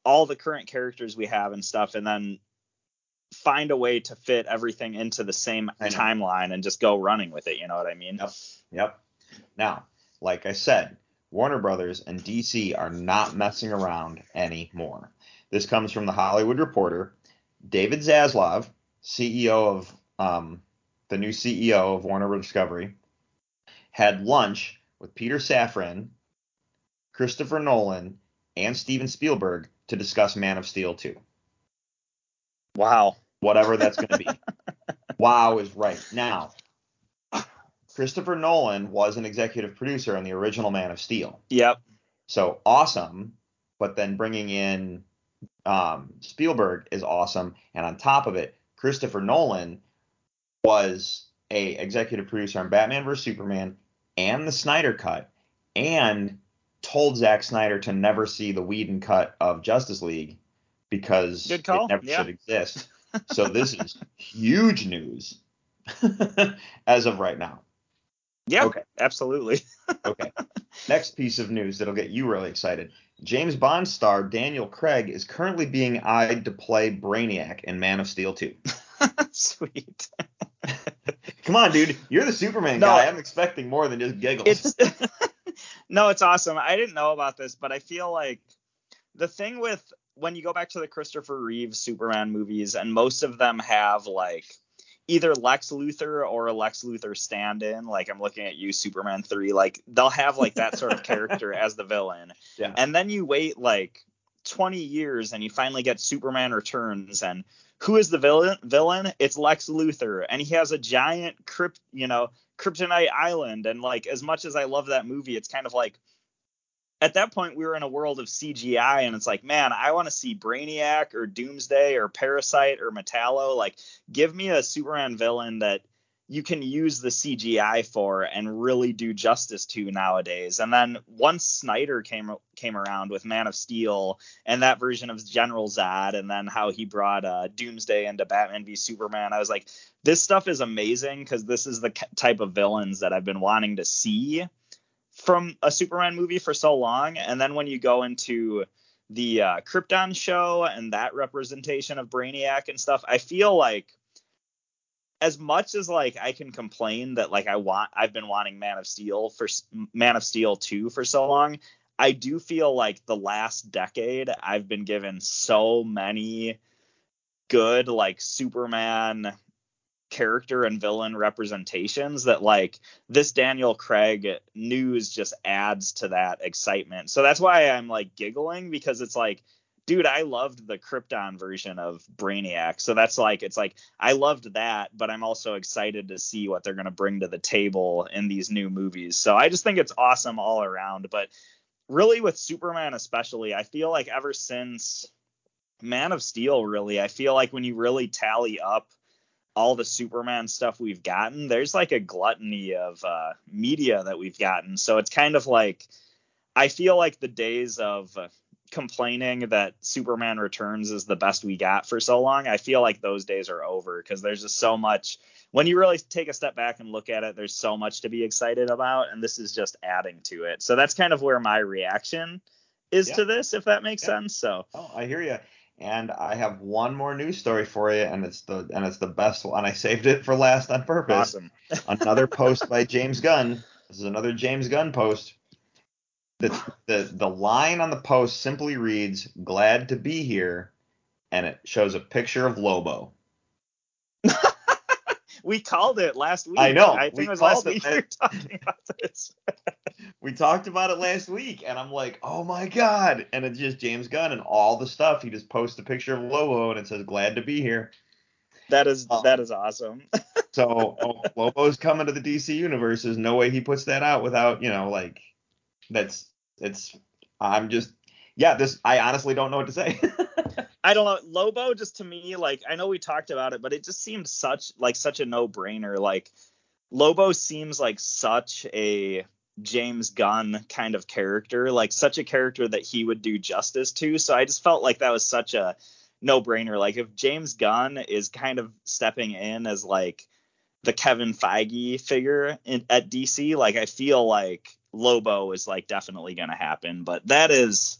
all the current characters we have and stuff, and then find a way to fit everything into the same timeline and just go running with it. You know what I mean? Yep. Yep. Now, like I said, Warner Brothers and DC are not messing around anymore. This comes from the Hollywood Reporter. David Zaslav, CEO of um, the new CEO of Warner Bros. Discovery, had lunch with Peter Safran, Christopher Nolan, and Steven Spielberg to discuss Man of Steel 2. Wow. Whatever that's going to be. wow is right. Now, Christopher Nolan was an executive producer on the original Man of Steel. Yep. So awesome, but then bringing in um, Spielberg is awesome, and on top of it, Christopher Nolan was a executive producer on Batman vs Superman and the Snyder Cut, and told Zack Snyder to never see the Whedon cut of Justice League because it never yeah. should exist. So this is huge news as of right now. Yeah, Okay. absolutely. Okay. Next piece of news that'll get you really excited. James Bond star Daniel Craig is currently being eyed to play Brainiac in Man of Steel 2. Sweet. Come on, dude. You're the Superman No. guy. I'm expecting more than just giggles. It's no, it's awesome. I didn't know about this, but I feel like the thing with when you go back to the Christopher Reeve Superman movies, and most of them have like either Lex Luthor or a Lex Luthor stand-in. Like I'm looking at you, Superman three. Like they'll have like that sort of character as the villain, yeah. and then you wait like 20 years and you finally get Superman Returns and who is the villain villain it's Lex Luthor and he has a giant crypt you know kryptonite island and like as much as I love that movie it's kind of like at that point we were in a world of CGI and it's like man I want to see Brainiac or Doomsday or Parasite or Metallo like give me a Superman villain that you can use the CGI for and really do justice to nowadays. And then once Snyder came came around with Man of Steel and that version of General Zod, and then how he brought uh, Doomsday into Batman v Superman, I was like, this stuff is amazing because this is the type of villains that I've been wanting to see from a Superman movie for so long. And then when you go into the uh, Krypton show and that representation of Brainiac and stuff, I feel like as much as like I can complain that like I want I've been wanting Man of Steel for Man of Steel 2 for so long, I do feel like the last decade I've been given so many good like Superman character and villain representations that like this Daniel Craig news just adds to that excitement. So that's why I'm like giggling because it's like dude, I loved the Krypton version of Brainiac. So that's like it's like I loved that, but I'm also excited to see what they're going to bring to the table in these new movies. So I just think it's awesome all around, but really with Superman especially, I feel like ever since Man of Steel really, I feel like when you really tally up all the Superman stuff we've gotten, there's like a gluttony of uh, media that we've gotten. So it's kind of like I feel like the days of uh, complaining that Superman Returns is the best we got for so long, I feel like those days are over because there's just so much. When you really take a step back and look at it, there's so much to be excited about, and this is just adding to it. So that's kind of where my reaction is Yeah. to this, if that makes Yeah. sense. So Oh, I hear you. And I have one more news story for you, and it's the and it's the best one. I saved it for last on purpose. awesome. Another post by James Gunn. This is another James Gunn post. The the the line on the post simply reads "Glad to be here," and it shows a picture of Lobo. We called it last week. I know, I think we it was last it. week we were talking about this. We talked about it last week, and I'm like, oh my god! And it's just James Gunn and all the stuff. He just posts a picture of Lobo, and it says "Glad to be here." That is Oh. that is awesome. So oh, Lobo's coming to the DC universe. There's no way he puts that out without, you know, like that's it's. I'm just yeah. This I honestly don't know what to say. I don't know. Lobo just to me, like I know we talked about it, but it just seemed such like such a no brainer. Like Lobo seems like such a James Gunn kind of character, like such a character that he would do justice to. So I just felt like that was such a no brainer. Like if James Gunn is kind of stepping in as like the Kevin Feige figure in, at DC, like I feel like Lobo is like definitely going to happen. But that is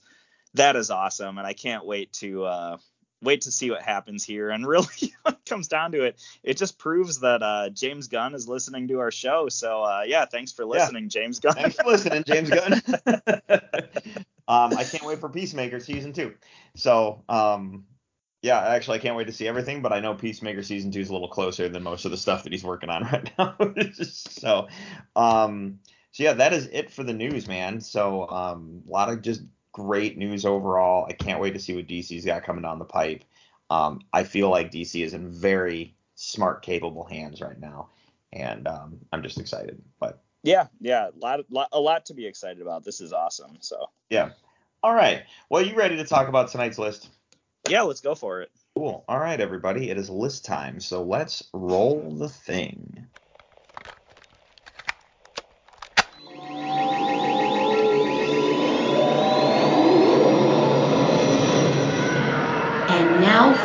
that is awesome, and I can't wait to uh, wait to see what happens here. And really, when it comes down to it, it just proves that uh, James Gunn is listening to our show. So uh, yeah, thanks for listening, James Gunn. Thanks for listening, James Gunn. um, I can't wait for Peacemaker season two. So um, yeah, actually, I can't wait to see everything. But I know Peacemaker season two is a little closer than most of the stuff that he's working on right now. so um, so yeah, that is it for the news, man. So um, a lot of just great news overall. I can't wait to see what DC's got coming down the pipe. Um, I feel like DC is in very smart, capable hands right now, and um, I'm just excited. But yeah, yeah, a lot, lot, a lot to be excited about. This is awesome. So yeah, all right. Well, you ready to talk about tonight's list? yeah, let's go for it. Cool. All right, everybody. It is list time. So let's roll the thing.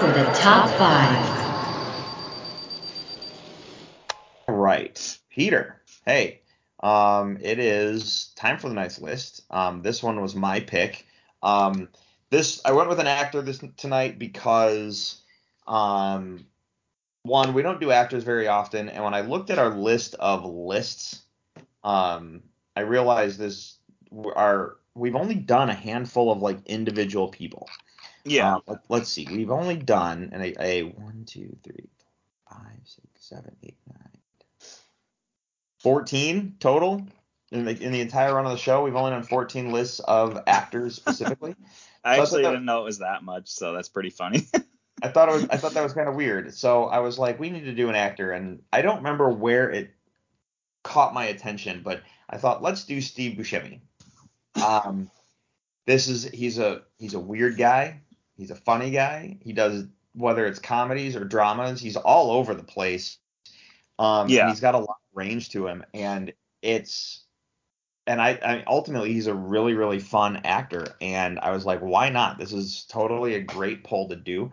For the top five. Right. Peter. Hey. Um, it is time for the nice list. Um, this one was my pick. Um, this I went with an actor this tonight because um, one we don't do actors very often, and when I looked at our list of lists, um, I realized this our we've only done a handful of like individual people. Yeah. Um, let, us see. We've only done an, a, a one, two, three, four, five, six, seven, eight, nine, 14 total in the, in the entire run of the show. We've only done 14 lists of actors specifically. I So actually that- didn't know it was that much, so that's pretty funny. I thought it was I thought that was kind of weird. So I was like, we need to do an actor, and I don't remember where it caught my attention, but I thought let's do Steve Buscemi. Um, this is he's a he's a weird guy. He's a funny guy. He does whether it's comedies or dramas, he's all over the place. Um, Yeah. he's got a lot of range to him, and it's and I, I ultimately he's a really really fun actor, and I was like, why not? This is totally a great poll to do.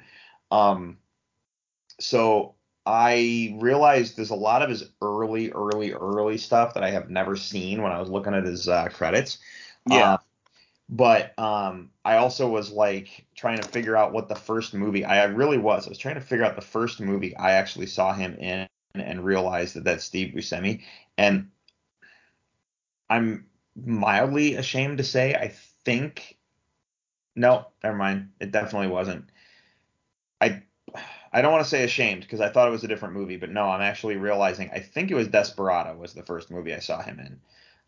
Um, so I realized there's a lot of his early, early, early stuff that I have never seen when I was looking at his uh, credits. Yeah. Uh, but um, I also was like trying to figure out what the first movie. I really was. I was trying to figure out the first movie I actually saw him in, and realized that that's Steve Buscemi. And I'm mildly ashamed to say I think. No, never mind. It definitely wasn't. I I don't want to say ashamed because I thought it was a different movie, but no, I'm actually realizing I think it was Desperado was the first movie I saw him in.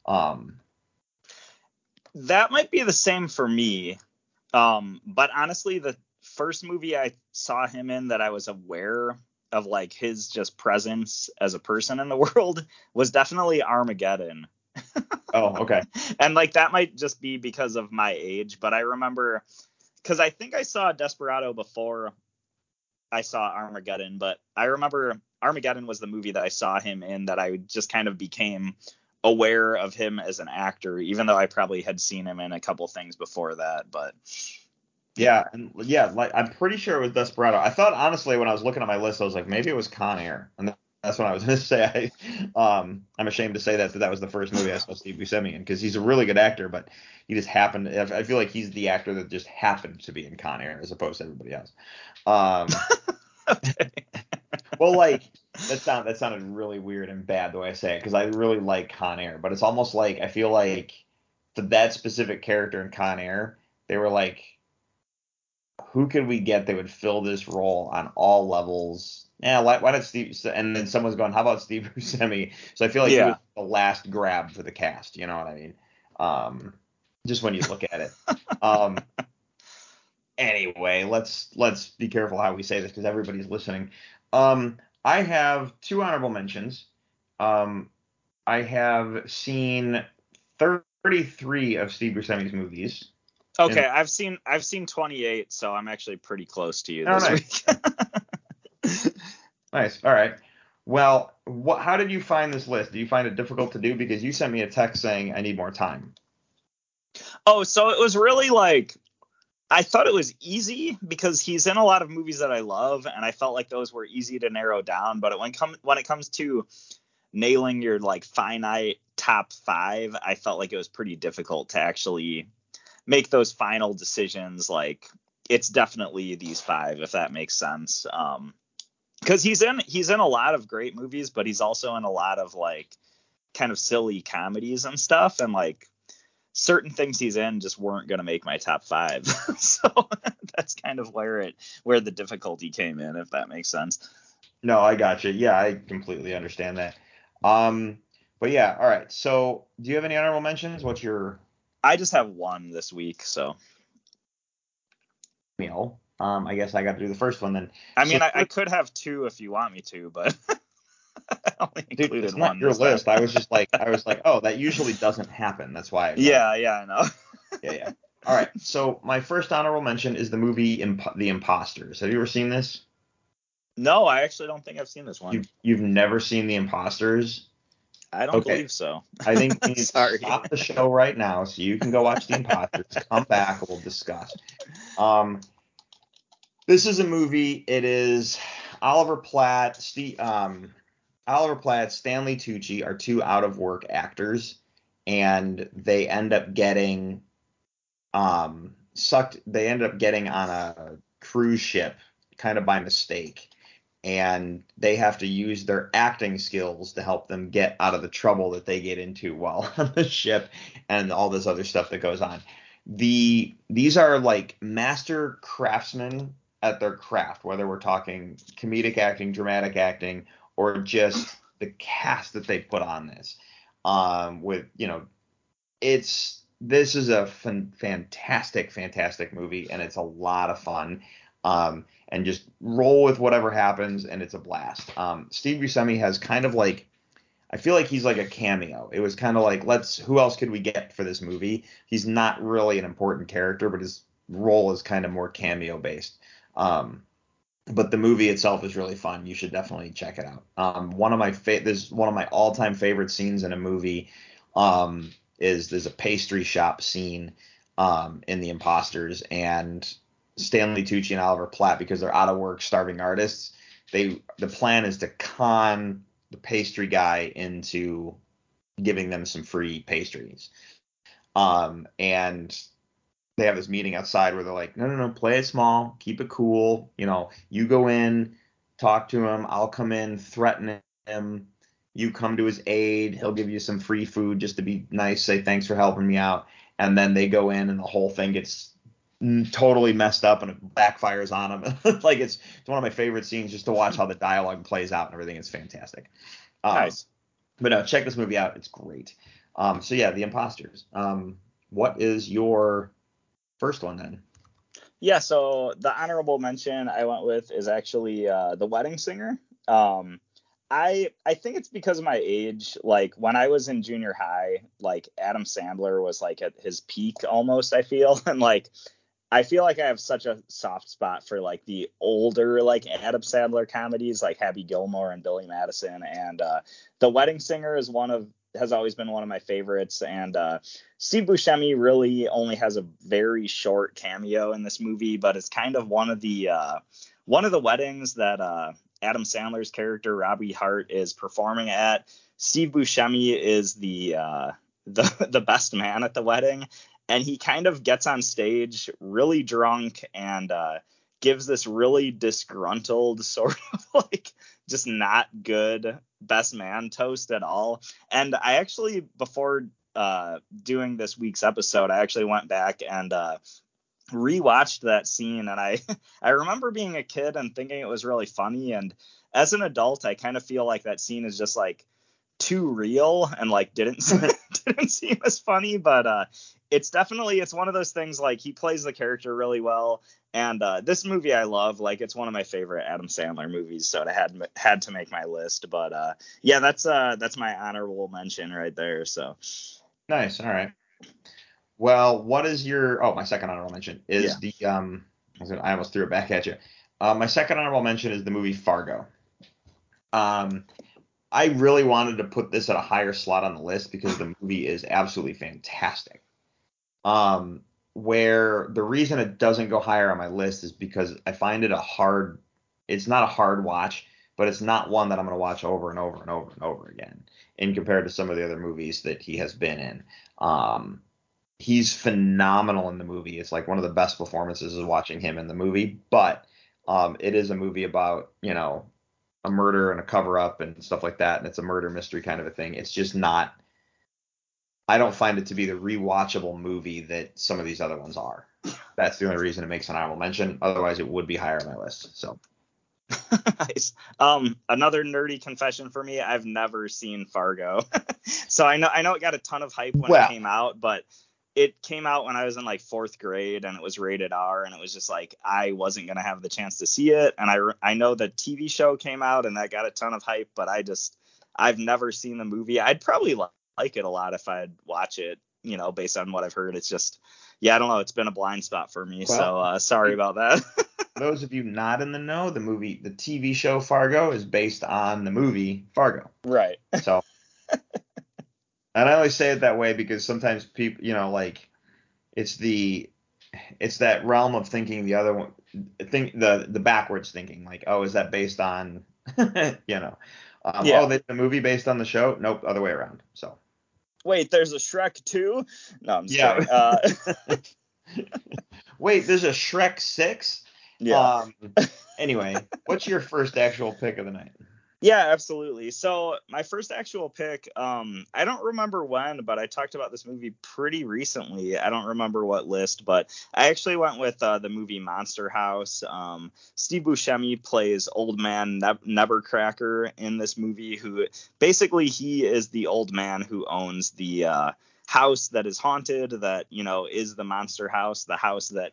Um, that might be the same for me. Um, but honestly, the first movie I saw him in that I was aware of like his just presence as a person in the world was definitely Armageddon. oh, okay. and like that might just be because of my age, but I remember because I think I saw Desperado before I saw Armageddon, but I remember Armageddon was the movie that I saw him in that I just kind of became aware of him as an actor, even though I probably had seen him in a couple things before that. But Yeah, and yeah, like I'm pretty sure it was Desperado. I thought honestly when I was looking at my list, I was like maybe it was Con Air, and that's what I was gonna say. I, um, I'm ashamed to say that that, that was the first movie I saw Steve Buscemi in because he's a really good actor, but he just happened. I feel like he's the actor that just happened to be in Con Air as opposed to everybody else. Um, well, like that sound that sounded really weird and bad the way I say it because I really like Con Air, but it's almost like I feel like for that specific character in Con Air, they were like, who could we get that would fill this role on all levels? Yeah, why, why not Steve? And then someone's going, how about Steve Buscemi? So I feel like he was the last grab for the cast. You know what I mean? Um, just when you look at it. Um, anyway, let's let's be careful how we say this because everybody's listening. Um, I have two honorable mentions. Um, I have seen 33 of Steve Buscemi's movies. okay, I've seen I've seen 28, so I'm actually pretty close to you Oh, this nice. week. Nice. All right. Well, what, how did you find this list? Do you find it difficult to do? Because you sent me a text saying I need more time. Oh, so it was really like I thought it was easy because he's in a lot of movies that I love, and I felt like those were easy to narrow down. But when come when it comes to nailing your like finite top five, I felt like it was pretty difficult to actually make those final decisions. Like it's definitely these five, if that makes sense. Um, because he's in he's in a lot of great movies, but he's also in a lot of like kind of silly comedies and stuff, and like certain things he's in just weren't going to make my top five. so that's kind of where it where the difficulty came in, if that makes sense. No, I got you. Yeah, I completely understand that. Um, but yeah, all right. So, do you have any honorable mentions? What's your I just have one this week, so meal? Um, I guess I got to do the first one then. I mean So- I, I could have two if you want me to, but Dude, included it's not one. your list. I was just like, I was like, oh, that usually doesn't happen. That's why. I Yeah, yeah, I know. yeah, yeah. All right. So my first honorable mention is the movie Imp- The Imposters. Have you ever seen this? No, I actually don't think I've seen this one. You've you've never seen The Imposters? I don't okay. believe so. I think you need to Sorry. stop the show right now so you can go watch The Imposters. Come back we'll discuss. Um, This is a movie. It is Oliver Platt, Steve, um, Oliver Platt, Stanley Tucci are two out of work actors, and they end up getting um sucked. They end up getting on a cruise ship, kind of by mistake, and they have to use their acting skills to help them get out of the trouble that they get into while on the ship and all this other stuff that goes on. The these are like master craftsmen at their craft, whether we're talking comedic acting, dramatic acting, or just the cast that they put on this. Um, with you know, it's this is a fan, fantastic, fantastic movie, and it's a lot of fun. Um, and just roll with whatever happens, and it's a blast. Um, Steve Buscemi has kind of like, I feel like he's like a cameo. It was kind of like, let's, who else could we get for this movie? He's not really an important character, but his role is kind of more cameo based. Um, but the movie itself is really fun. You should definitely check it out. Um, one of my fa- there's one of my all time favorite scenes in a movie. Um, is there's a pastry shop scene um, in The Imposters, and Stanley Tucci and Oliver Platt because they're out of work, starving artists. They the plan is to con the pastry guy into giving them some free pastries. Um, and they have this meeting outside where they're like, no, no, no, play it small, keep it cool. You know, you go in, talk to him, I'll come in, threaten him. You come to his aid, he'll give you some free food just to be nice, say thanks for helping me out. And then they go in and the whole thing gets totally messed up and it backfires on him. like it's, it's one of my favorite scenes just to watch how the dialogue plays out and everything. It's fantastic. Um, Nice. But no, check this movie out. It's great. Um, so yeah, The Imposters. Um, what is your first one then? Yeah, so the honorable mention I went with is actually uh, The Wedding Singer. Um, I I think it's because of my age. Like when I was in junior high, like Adam Sandler was like at his peak almost. I feel and like I feel like I have such a soft spot for like the older like Adam Sandler comedies like Happy Gilmore and Billy Madison and uh, The Wedding Singer is one of has always been one of my favorites and uh, Steve Buscemi really only has a very short cameo in this movie but it's kind of one of the uh, one of the weddings that uh, Adam Sandler's character Robbie Hart is performing at. Steve Buscemi is the uh, the the best man at the wedding and he kind of gets on stage really drunk and uh, gives this really disgruntled sort of like just not good best man toast at all. And i actually before uh, doing this week's episode i actually went back and uh, rewatched that scene. And i i remember being a kid and thinking it was really funny. And as an adult i kind of feel like that scene is just like too real and like didn't didn't seem as funny but uh it's definitely it's one of those things like he plays the character really well and uh this movie i love like it's one of my favorite adam sandler movies so it had had to make my list but uh yeah that's uh that's my honorable mention right there so Nice. All right. Well, what is your? Oh, my second honorable mention is the um. I, I almost threw it back at you. Uh, my second honorable mention is the movie Fargo. Um, I really wanted to put this at a higher slot on the list because the movie is absolutely fantastic. Um, where the reason it doesn't go higher on my list is because I find it a hard. It's not a hard watch, but it's not one that I'm going to watch over and over and over and over again in compared to some of the other movies that he has been in. Um, he's phenomenal in the movie. It's like one of the best performances is watching him in the movie, but um, it is a movie about, you know, a murder and a cover up and stuff like that. And it's a murder mystery kind of a thing. It's just not, I don't find it to be the rewatchable movie that some of these other ones are. That's the only reason it makes an honorable mention. Otherwise, it would be higher on my list. So, nice. Um, another nerdy confession for me. I've never seen Fargo, so I know I know it got a ton of hype when Well- it came out, but it came out when I was in like fourth grade and it was rated R, and it was just like I wasn't gonna have the chance to see it. And I I know the TV show came out and that got a ton of hype, but I just I've never seen the movie. I'd probably li- like it a lot if I'd watch it. You know, based on what I've heard, it's just yeah, I don't know. It's been a blind spot for me, so uh, sorry about that. those of you not in the know, the movie, the TV show Fargo is based on the movie Fargo. right. So, and I always say it that way because sometimes people, you know, like it's the, it's that realm of thinking the other one. think the the backwards thinking, like, oh, is that based on, you know, um, Yeah. oh, they, the movie based on the show? Nope, other way around. So Wait, there's a Shrek 2? No, I'm Yeah. Uh, wait, there's a Shrek six. yeah. Um, anyway, what's your first actual pick of the night? Yeah, absolutely. So my first actual pick, um, I don't remember when, but I talked about this movie pretty recently. I don't remember what list, but I actually went with uh, the movie Monster House. Um, Steve Buscemi plays old man Neb- Nebbercracker in this movie, who basically he is the old man who owns the uh, house that is haunted, that you know is the monster house, the house that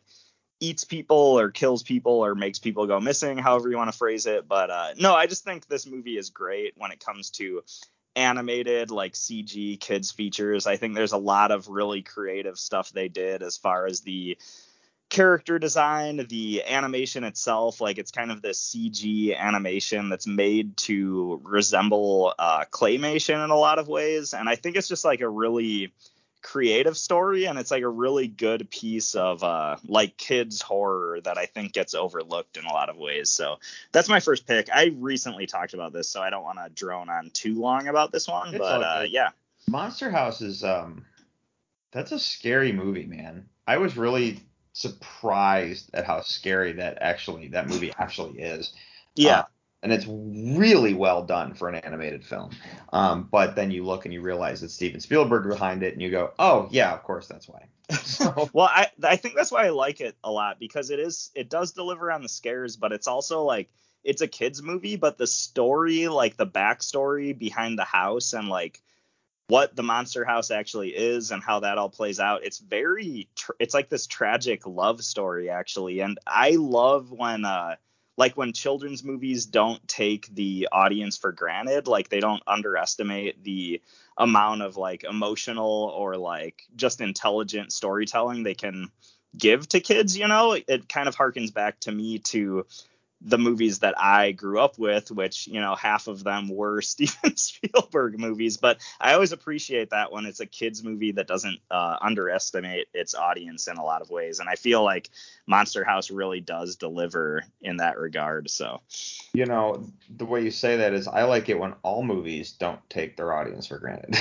eats people or kills people or makes people go missing, however you want to phrase it. But uh, no, I just think this movie is great when it comes to animated like CG kids features. I think there's a lot of really creative stuff they did as far as the character design, the animation itself, like it's kind of this CG animation that's made to resemble uh, claymation in a lot of ways. And I think it's just like a really creative story and it's like a really good piece of uh like kids horror that I think gets overlooked in a lot of ways. So that's my first pick. I recently talked about this, so I don't want to drone on too long about this one, It's but uh yeah. Monster House is um, that's a scary movie, man. I was really surprised at how scary that actually that movie actually is. Yeah. Uh, and it's really well done for an animated film. Um, but then you look and you realize it's Steven Spielberg behind it, and you go, "Oh yeah, of course that's why." So Well, I I think that's why I like it a lot because it is it does deliver on the scares, but it's also like it's a kids movie, but the story, like the backstory behind the house and like what the monster house actually is and how that all plays out, it's very tr- it's like this tragic love story actually, and I love when uh like when children's movies don't take the audience for granted, like they don't underestimate the amount of like emotional or like just intelligent storytelling they can give to kids, you know, it kind of harkens back to me to the movies that I grew up with, which, you know, half of them were Steven Spielberg movies. But I always appreciate that when it's a kid's movie that doesn't uh, underestimate its audience in a lot of ways. And I feel like Monster House really does deliver in that regard. So, you know, the way you say that is, I like it when all movies don't take their audience for granted.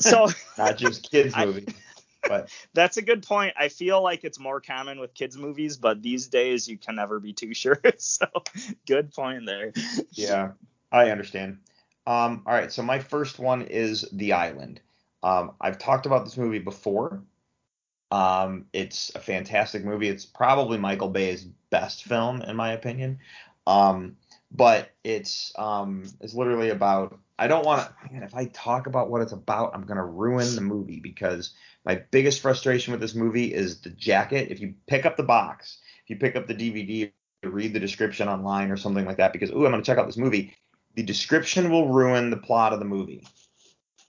so not just kids I- movies, but that's a good point. I feel like it's more common with kids movies, but these days you can never be too sure. so, good point there. yeah, I understand. Um, all right, so my first one is The Island. Um, I've talked about this movie before. Um, it's a fantastic movie. It's probably Michael Bay's best film, in my opinion. Um, but it's um, it's literally about. I don't want to. If I talk about what it's about, I'm gonna ruin the movie because my biggest frustration with this movie is the jacket. If you pick up the box, if you pick up the DVD, read the description online or something like that, because ooh, I'm gonna check out this movie. The description will ruin the plot of the movie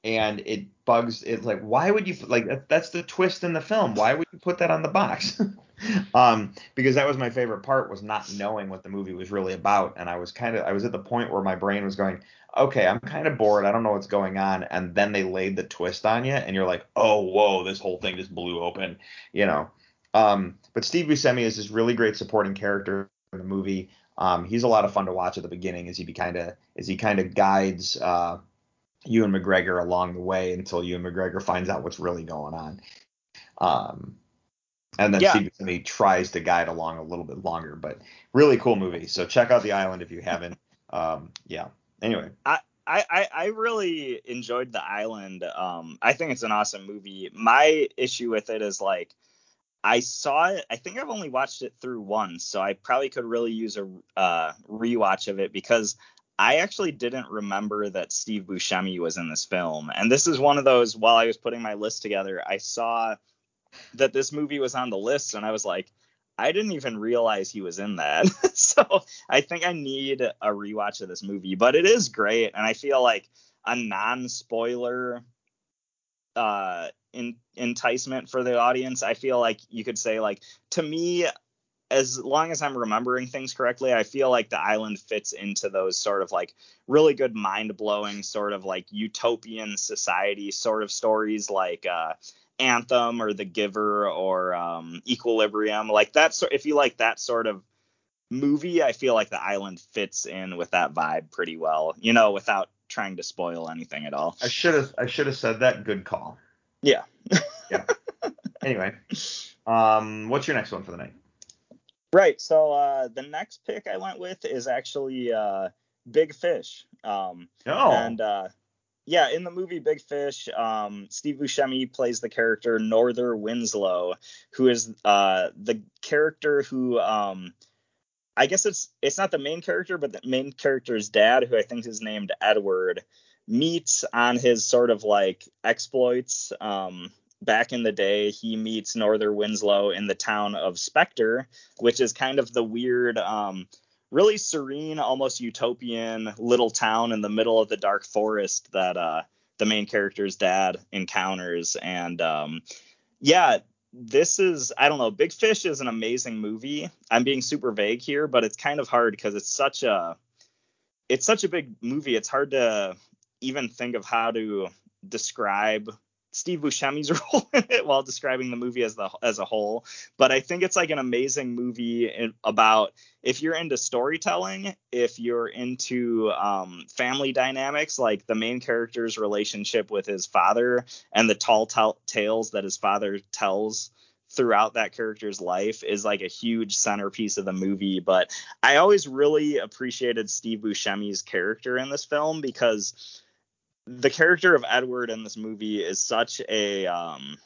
and it bugs it's like why would you like that's the twist in the film why would you put that on the box um because that was my favorite part was not knowing what the movie was really about. And i was kind of i was at the point where my brain was going okay i'm kind of bored. I don't know what's going on. And then they laid the twist on you and you're like oh whoa this whole thing just blew open you know? Um but steve buscemi is this really great supporting character in the movie. Um he's a lot of fun to watch at the beginning as he kind of as he kind of guides uh Ewan McGregor along the way until Ewan McGregor finds out what's really going on. Um, and then Yeah. Steve Buscemi tries to guide along a little bit longer, but really cool movie. So check out The Island if you haven't. Um, yeah. Anyway, I, I, I really enjoyed The Island. Um, I think it's an awesome movie. My issue with it is like I saw it. I think I've only watched it through once, so I probably could really use a uh, rewatch of it because I actually didn't remember that Steve Buscemi was in this film. And this is one of those. While I was putting my list together, I saw that this movie was on the list, and I was like. I didn't even realize he was in that. so I think I need a rewatch of this movie, but it is great. And I feel like a non spoiler uh, in, enticement for the audience. I feel like you could say, like, to me, as long as I'm remembering things correctly, I feel like the island fits into those sort of like really good mind blowing sort of like utopian society sort of stories like uh Anthem or The Giver or um Equilibrium. Like that sort if you like that sort of movie, I feel like the island fits in with that vibe pretty well. You know, without trying to spoil anything at all. I should have I should have said that. Good call. Yeah. Yeah. Anyway, um, what's your next one for the night? Right. So uh, the next pick I went with is actually uh, Big Fish. Um, No. And uh, yeah, in the movie Big Fish, um, Steve Buscemi plays the character Norther Winslow, who is uh, the character who um, I guess it's it's not the main character, but the main character's dad, who I think is named Edward, meets on his sort of like exploits. Um, back in the day, he meets Norther Winslow in the town of Spectre, which is kind of the weird, um, really serene, almost utopian little town in the middle of the dark forest that uh, the main character's dad encounters. And um, yeah, this is I don't know. Big Fish is an amazing movie. I'm being super vague here, but it's kind of hard because it's such a it's such a big movie. It's hard to even think of how to describe Steve Buscemi's role in it while describing the movie as the as a whole. But I think it's like an amazing movie in, about if you're into storytelling, if you're into um, family dynamics, like the main character's relationship with his father and the tall t- tales that his father tells throughout that character's life is like a huge centerpiece of the movie. But I always really appreciated Steve Buscemi's character in this film because the character of Edward in this movie is such a um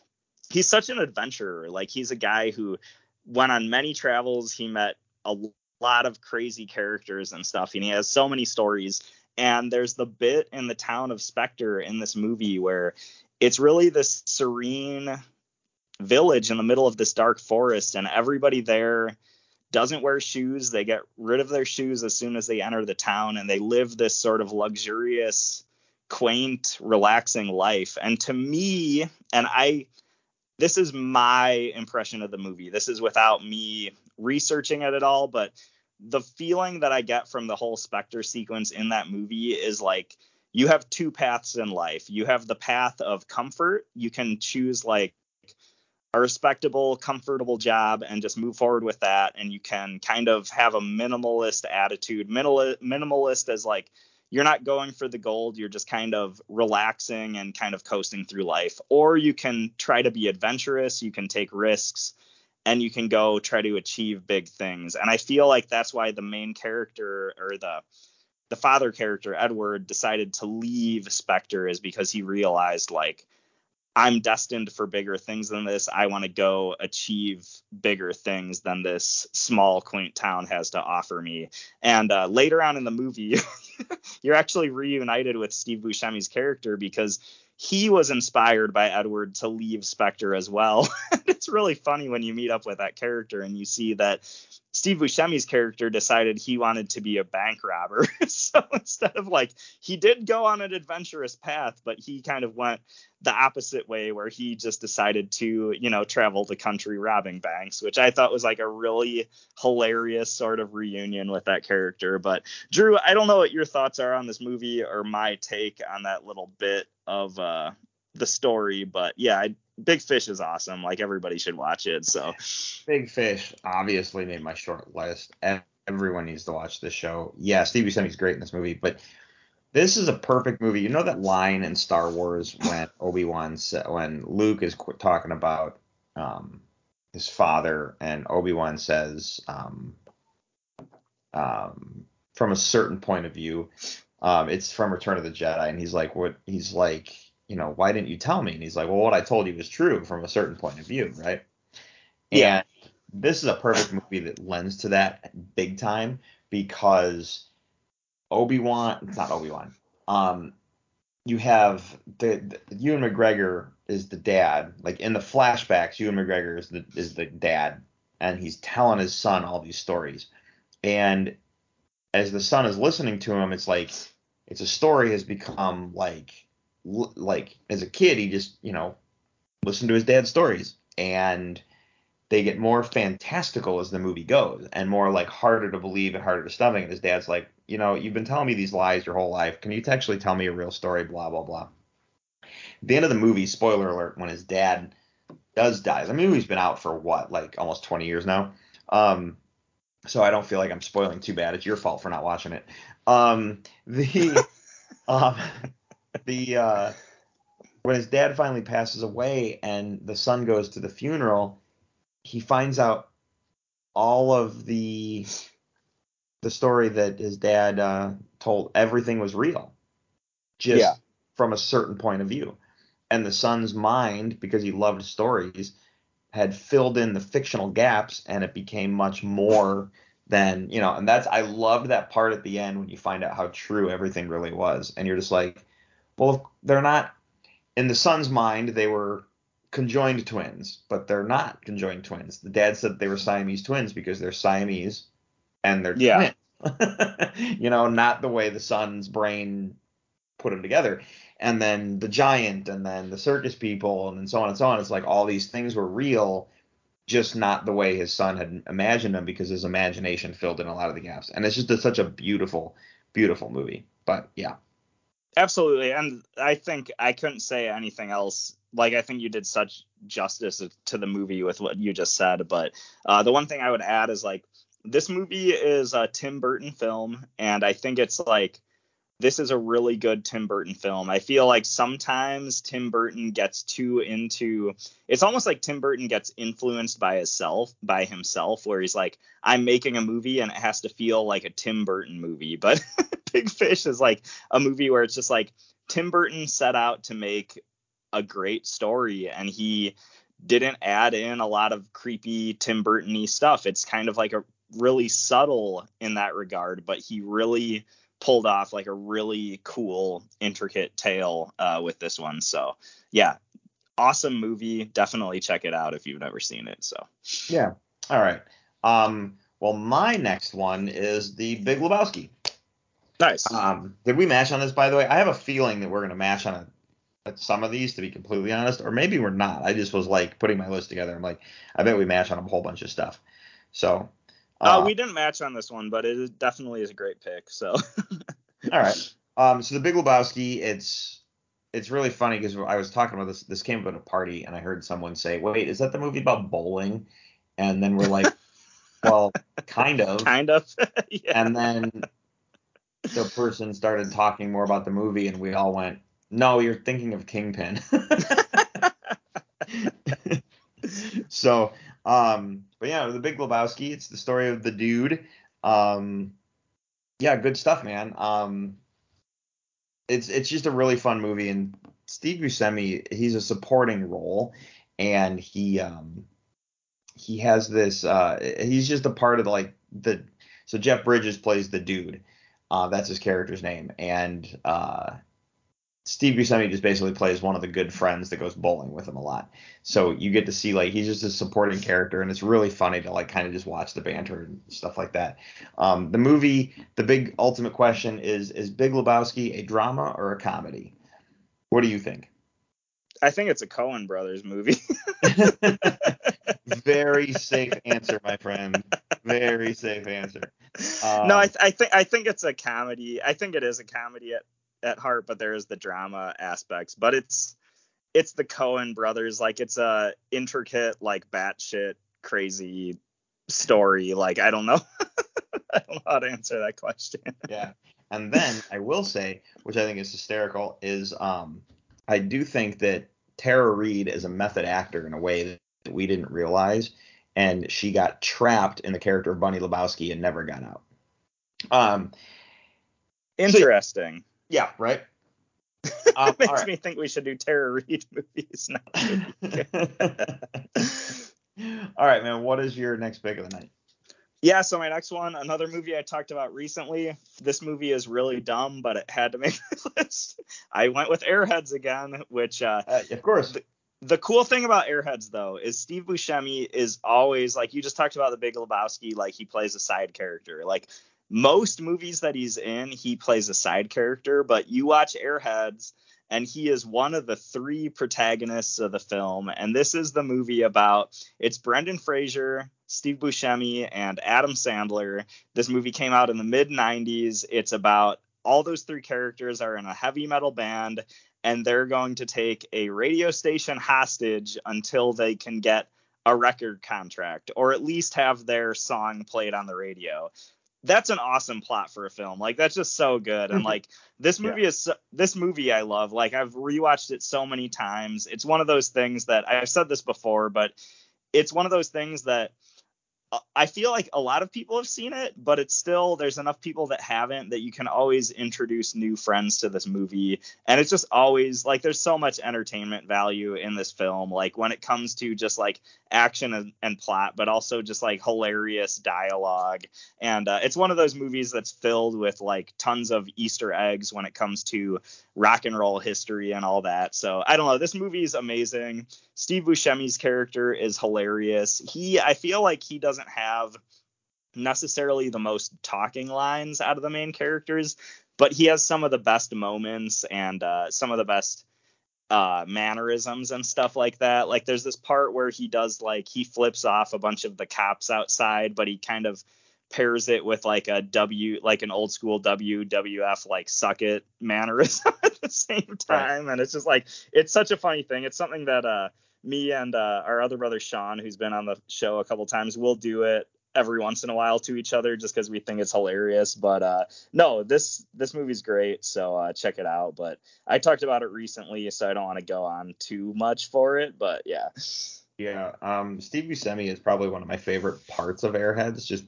he's such an adventurer. Like he's a guy who went on many travels, he met a lot of crazy characters and stuff, and he has so many stories. And there's the bit in the town of Spectre in this movie where it's really this serene village in the middle of this dark forest, and everybody there doesn't wear shoes. They get rid of their shoes as soon as they enter the town, and they live this sort of luxurious quaint, relaxing life. And to me, and I, this is my impression of the movie. This is without me researching it at all, but the feeling that I get from the whole Spectre sequence in that movie is like you have two paths in life. You have the path of comfort. You can choose like a respectable, comfortable job and just move forward with that. And you can kind of have a minimalist attitude. Minimal, minimalist as like you're not going for the gold you're just kind of relaxing and kind of coasting through life. Or you can try to be adventurous you can take risks and you can go try to achieve big things. And i feel like that's why the main character or the the father character edward decided to leave spectre is because he realized like I'm destined for bigger things than this. I want to go achieve bigger things than this small, quaint town has to offer me. And uh, later on in the movie, you're actually reunited with Steve Buscemi's character because he was inspired by Edward to leave Spectre as well. it's really funny when you meet up with that character and you see that Steve Buscemi's character decided he wanted to be a bank robber. so instead of like he did go on an adventurous path, but he kind of went the opposite way where he just decided to, you know, travel the country robbing banks, which I thought was like a really hilarious sort of reunion with that character. But Drew, I don't know what your thoughts are on this movie or my take on that little bit of uh the story, but yeah, I Big Fish is awesome. Like everybody should watch it. So Big Fish obviously made my short list. Everyone needs to watch this show. Yeah, Steve Buscemi's great in this movie, but this is a perfect movie. You know that line in Star Wars when Obi Wan when Luke is talking about um, his father and Obi Wan says um, um, from a certain point of view. Um, it's from Return of the Jedi, and he's like, what? He's like, you know, why didn't you tell me? And he's like, well, what I told you was true from a certain point of view, right? Yeah. And this is a perfect movie that lends to that big time because Obi Wan, it's not Obi Wan. Um, you have the, the Ewan McGregor is the dad. Like in the flashbacks, Ewan McGregor is the is the dad, and he's telling his son all these stories. And as the son is listening to him, it's like it's a story has become like like as a kid he just you know listened to his dad's stories. And they get more fantastical as the movie goes and more like harder to believe and harder to stomach. And his dad's like you know you've been telling me these lies your whole life. Can you actually tell me a real story? Blah blah blah. The end of the movie spoiler alert when his dad does die. The movie's been out for what like almost 20 years now? Um so I don't feel like I'm spoiling too bad. It's your fault for not watching it. Um, the um, the uh, when his dad finally passes away and the son goes to the funeral, he finds out all of the the story that his dad uh, told. Everything was real, just Yeah. from a certain point of view. And the son's mind, because he loved stories, had filled in the fictional gaps, and it became much more than you know. And that's I loved that part at the end when you find out how true everything really was, and you're just like, well, they're not. In the son's mind, they were conjoined twins, but they're not conjoined twins. The dad said they were Siamese twins because they're Siamese and they're Yeah. twins. you know, not the way the son's brain put them together. And then the giant, and then the circus people, and then so on and so on. It's like all these things were real, just not the way his son had imagined them because his imagination filled in a lot of the gaps. And it's just a, such a beautiful, beautiful movie. But yeah, Absolutely, and I think I couldn't say anything else. Like I think you did such justice to the movie with what you just said. But uh, the one thing I would add is like this movie is a Tim Burton film, and I think it's like this is a really good Tim Burton film. I feel like sometimes Tim Burton gets too into it's almost like Tim Burton gets influenced by himself by himself where he's like I'm making a movie and it has to feel like a Tim Burton movie. But Big Fish is like a movie where it's just like Tim Burton set out to make a great story and he didn't add in a lot of creepy Tim Burton-y stuff. It's kind of like a really subtle in that regard, but he really pulled off like a really cool, intricate tale uh, with this one. So yeah, awesome movie. Definitely check it out if you've never seen it. So yeah. All right. Um. Well, my next one is the Big Lebowski. nice. Um, did we match on this, by the way? I have a feeling that we're gonna match on a, some of these, to be completely honest, or maybe we're not. I just was like putting my list together. I'm like, I bet we match on a whole bunch of stuff. So, uh, we didn't match on this one, but it definitely is a great pick. So all right. Um, so the Big Lebowski, it's it's really funny because I was talking about this. This came up at a party, and I heard someone say, "Wait, is that the movie about bowling?" And then we're like, "Well, kind of." kind of. yeah. And then the person started talking more about the movie, and we all went, "No, you're thinking of Kingpin." so, um, but yeah, the Big Lebowski. It's the story of the dude. Um, yeah, good stuff, man. Um, it's it's just a really fun movie, and Steve Buscemi, he's a supporting role, and he um he has this uh he's just a part of the, like the so Jeff Bridges plays the dude. Uh, that's his character's name, and uh, Steve Buscemi just basically plays one of the good friends that goes bowling with him a lot. So you get to see like he's just a supporting character, and it's really funny to like kind of just watch the banter and stuff like that. Um, the movie, the big ultimate question is: Is Big Lebowski a drama or a comedy? What do you think? I think it's a Coen Brothers movie. Very safe answer, my friend. Very safe answer. Um, no, I, th- I think I think it's a comedy. I think it is a comedy at, at heart, but there is the drama aspects. But it's it's the Coen brothers. Like it's a intricate, like batshit crazy story. Like I don't know. I don't know how to answer that question. yeah. And then I will say, which I think is hysterical, is um I do think that Tara Reid is a method actor in a way that we didn't realize, and she got trapped in the character of Bunny Lebowski and never got out. Um, Interesting. Yeah, right. Um, Makes right. me think we should do Tara Reid movies now. all right, man. What is your next pick of the night? Yeah, so my next one, another movie I talked about recently. This movie is really dumb, but it had to make my list. I went with Airheads again, which uh, Uh, of course. the cool thing about Airheads though is Steve Buscemi is always like you just talked about the Big Lebowski, like he plays a side character. Like most movies that he's in, he plays a side character, but you watch Airheads and he is one of the three protagonists of the film. And this is the movie about it's Brendan Fraser, Steve Buscemi, and Adam Sandler. This movie came out in the mid 90s. It's about all those three characters are in a heavy metal band and they're going to take a radio station hostage until they can get a record contract or at least have their song played on the radio that's an awesome plot for a film. Like that's just so good. And mm-hmm. like this movie yeah. is so, this movie I love. Like I've rewatched it so many times. It's one of those things that I've said this before, but it's one of those things that I feel like a lot of people have seen it, but it's still there's enough people that haven't that you can always introduce new friends to this movie. And it's just always like there's so much entertainment value in this film, like when it comes to just like action and, and plot, but also just like hilarious dialogue. And uh, it's one of those movies that's filled with like tons of Easter eggs when it comes to rock and roll history and all that. So I don't know. This movie is amazing. Steve Buscemi's character is hilarious. He, I feel like he doesn't have necessarily the most talking lines out of the main characters, but he has some of the best moments and uh, some of the best uh, mannerisms and stuff like that. Like there's this part where he does like he flips off a bunch of the cops outside, but he kind of pairs it with like a W, like an old school WWF like suck it mannerism at the same time. Right. And it's just like, it's such a funny thing. It's something that uh, me and uh, our other brother Sean, who's been on the show a couple times, will do it every once in a while to each other just because we think it's hilarious. But uh, no, this this movie's great, so uh, check it out. But I talked about it recently, so I don't want to go on too much for it. But yeah. Yeah, um, Steve Buscemi is probably one of my favorite parts of Airheads. Just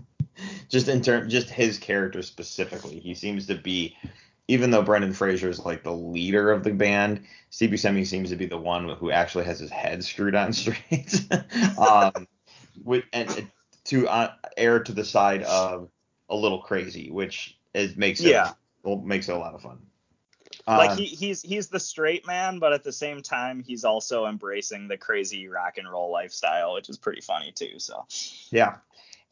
just in term, just his character specifically. He seems to be, even though Brendan Fraser is like the leader of the band, Steve Buscemi seems to be the one who actually has his head screwed on straight. um, with and to uh, err to the side of a little crazy, which is makes it yeah. well, makes it a lot of fun. Like um, he, he's he's the straight man, but at the same time he's also embracing the crazy rock and roll lifestyle, which is pretty funny too. So yeah,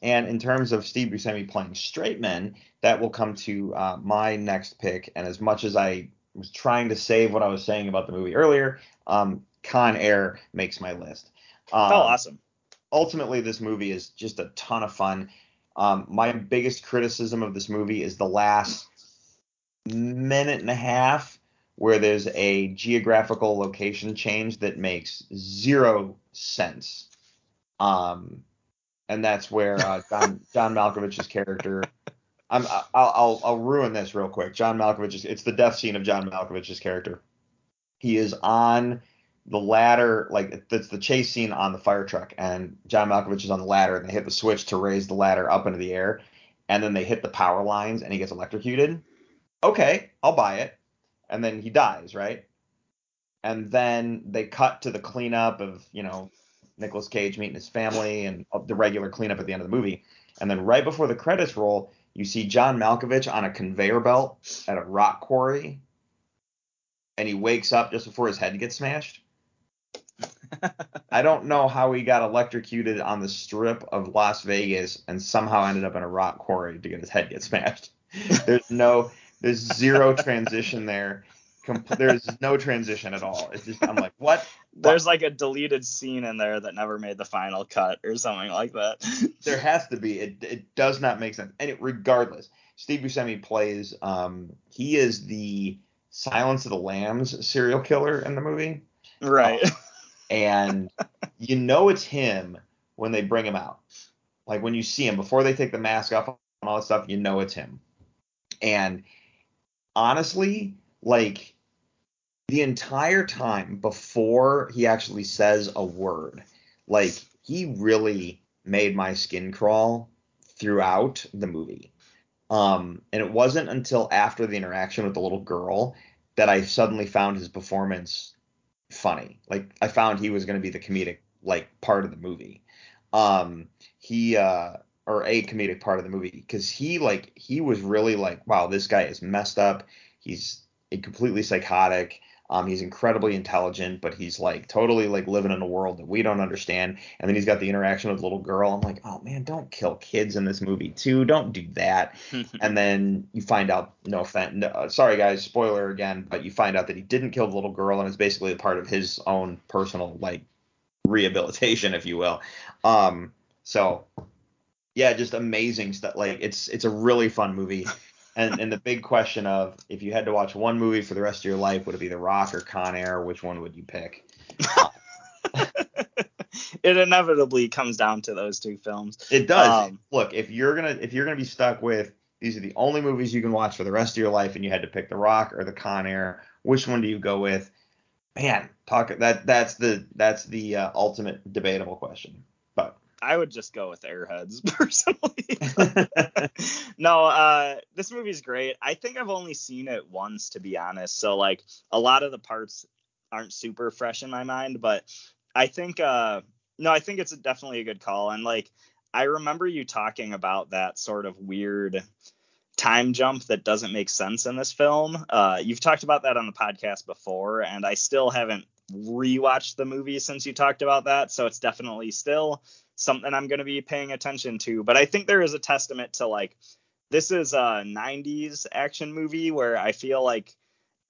and in terms of Steve Buscemi playing straight men, that will come to uh, my next pick. And as much as I was trying to save what I was saying about the movie earlier, um, Con Air makes my list. Um, oh, awesome. Ultimately, this movie is just a ton of fun. Um, my biggest criticism of this movie is the last minute and a half where there's a geographical location change that makes zero sense. Um, and that's where uh, John John Malkovich's character. I'm I'll, I'll I'll ruin this real quick. John Malkovich is it's the death scene of John Malkovich's character. He is on the ladder, like it's the chase scene on the fire truck, and John Malkovich is on the ladder, and they hit the switch to raise the ladder up into the air, and then they hit the power lines, and he gets electrocuted. Okay, I'll buy it, and then he dies, right? And then they cut to the cleanup of you know Nicolas Cage meeting his family and the regular cleanup at the end of the movie. And then right before the credits roll, you see John Malkovich on a conveyor belt at a rock quarry, and he wakes up just before his head gets smashed. I don't know how he got electrocuted on the strip of Las Vegas and somehow ended up in a rock quarry to get his head get smashed. There's no, there's zero transition there there's no transition at all. It's just I'm like, what? There's like a deleted scene in there that never made the final cut or something like that. there has to be. It it does not make sense. And it, regardless, Steve Buscemi plays. Um, he is the Silence of the Lambs serial killer in the movie. Right. Uh, and you know it's him when they bring him out. Like when you see him before they take the mask off and all that stuff, you know it's him. And honestly, like the entire time before he actually says a word, like he really made my skin crawl throughout the movie. Um, and it wasn't until after the interaction with the little girl that I suddenly found his performance funny. Like I found he was going to be the comedic like part of the movie. Um, he uh, or a comedic part of the movie because he like he was really like wow this guy is messed up. He's completely psychotic. Um, he's incredibly intelligent, but he's like totally like living in a world that we don't understand. And then he's got the interaction with the little girl. I'm like, oh man, don't kill kids in this movie too. Don't do that. and then you find out, no offense, no, uh, sorry guys, spoiler again, but you find out that he didn't kill the little girl, and it's basically a part of his own personal like rehabilitation, if you will. Um, so yeah, just amazing stuff. Like it's it's a really fun movie and and the big question of if you had to watch one movie for the rest of your life, would it be The Rock or Con Air? Which one would you pick? it inevitably comes down to those two films. It does. Um, Look, if you're gonna if you're gonna be stuck with these are the only movies you can watch for the rest of your life, and you had to pick The Rock or The Con Air, which one do you go with? Man, talk that that's the that's the uh, ultimate debatable question. I would just go with Airheads personally. no, uh, this movie's great. I think I've only seen it once, to be honest. So like a lot of the parts aren't super fresh in my mind, but I think uh, no, I think it's definitely a good call. And like I remember you talking about that sort of weird time jump that doesn't make sense in this film. Uh, you've talked about that on the podcast before, and I still haven't rewatched the movie since you talked about that. So it's definitely still something I'm going to be paying attention to. But I think there is a testament to like this is a 90s action movie where I feel like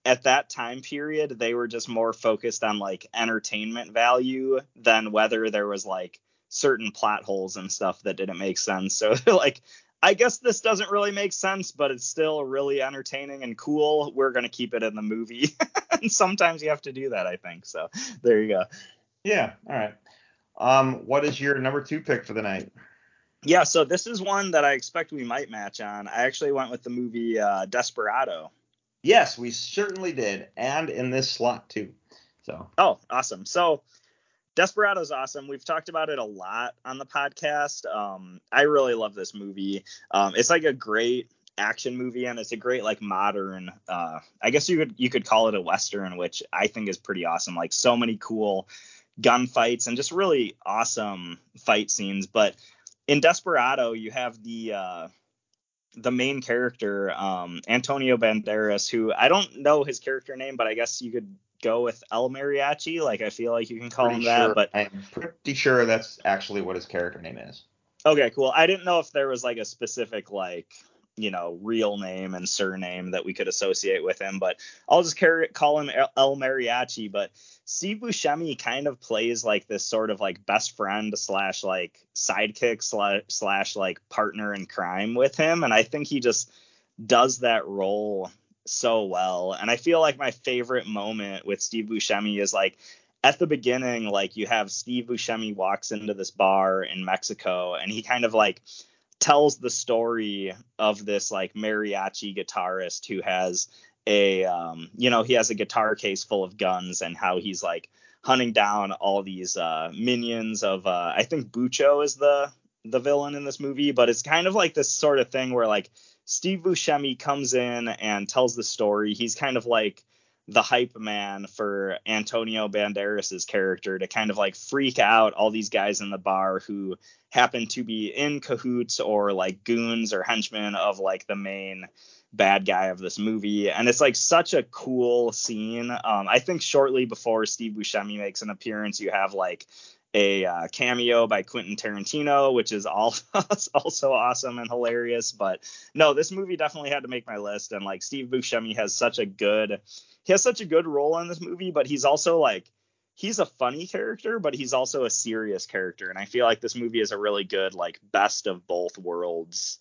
at that time period they were just more focused on like entertainment value than whether there was like certain plot holes and stuff that didn't make sense. So like I guess this doesn't really make sense, but it's still really entertaining and cool. We're gonna keep it in the movie. and sometimes you have to do that, I think. So there you go. yeah, all right. Um, what is your number two pick for the night? Yeah, so this is one that I expect we might match on. I actually went with the movie uh, Desperado. Yes, we certainly did, and in this slot too. So Oh, awesome. So Desperado's awesome. We've talked about it a lot on the podcast. Um, I really love this movie. Um, it's like a great action movie and it's a great like modern uh I guess you could you could call it a western which I think is pretty awesome like so many cool gunfights and just really awesome fight scenes but in Desperado you have the uh the main character um Antonio Banderas who I don't know his character name but I guess you could go with El Mariachi like I feel like you can call him pretty that but I'm pretty sure that's actually what his character name is. Okay, cool. I didn't know if there was like a specific like you know real name and surname that we could associate with him, but I'll just carry, call him El- Mariachi. But Steve Buscemi kind of plays like this sort of like best friend slash like sidekick slash, slash like partner in crime with him, and I think he just does that role so well. And I feel like my favorite moment with Steve Buscemi is like at the beginning, like you have Steve Buscemi walks into this bar in Mexico and he kind of like tells the story of this like mariachi guitarist who has a um you know he has a guitar case full of guns and how he's like hunting down all these uh minions of uh I think Bucho is the the villain in this movie but it's kind of like this sort of thing where like Steve Buscemi comes in and tells the story. He's kind of like the hype man for Antonio Banderas's character to kind of like freak out all these guys in the bar who happen to be in cahoots or like goons or henchmen of like the main bad guy of this movie. And it's like such a cool scene. Um i think shortly before steve buscemi makes an appearance you have like a uh, cameo by quentin tarantino which is all also awesome and hilarious but no this movie definitely had to make my list and like steve buscemi has such a good he has such a good role in this movie but he's also like he's a funny character, but he's also a serious character. And I feel like this movie is a really good, like, best of both worlds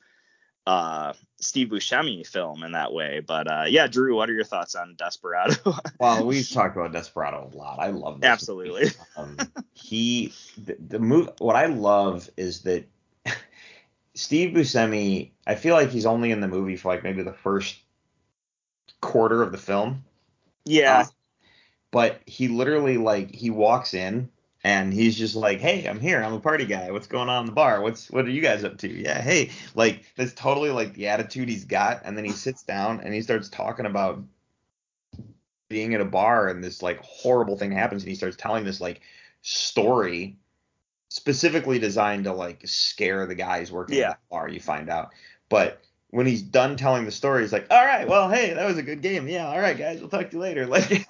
uh Steve Buscemi film in that way. But uh yeah, Drew, what are your thoughts on Desperado? Well, we've talked about Desperado a lot. I love this. Absolutely. Um, he the, the move. What I love is that Steve Buscemi. I feel like he's only in the movie for like maybe the first quarter of the film. yeah. Uh, but he literally like he walks in and he's just like, "Hey, I'm here. I'm a party guy. What's going on in the bar? What's what are you guys up to?" Yeah, hey, like that's totally like the attitude he's got. And then he sits down and he starts talking about being at a bar and this like horrible thing happens and he starts telling this like story specifically designed to like scare the guys working Yeah. at the bar. You find out, but when he's done telling the story, he's like, "All right, well, hey, that was a good game. Yeah, all right, guys, we'll talk to you later." Like,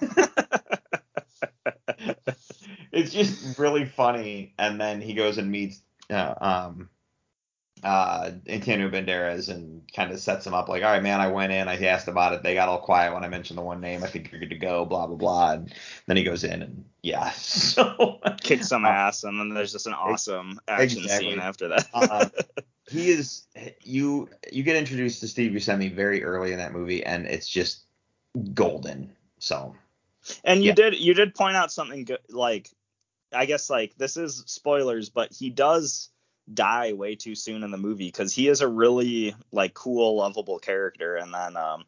it's just really funny. And then he goes and meets uh, um uh Antonio Banderas and kind of sets him up like, "All right, man, I went in, I asked about it, they got all quiet when I mentioned the one name. I think you're good to go." Blah blah blah. And then he goes in and yeah, so Kick some ass, and then there's just an awesome action Exactly. scene after that. uh, he is you you get introduced to Steve Buscemi very early in that movie and it's just golden. So And you Yeah. did you did point out something good like I guess like this is spoilers, but he does die way too soon in the movie because he is a really like cool, lovable character. And then um,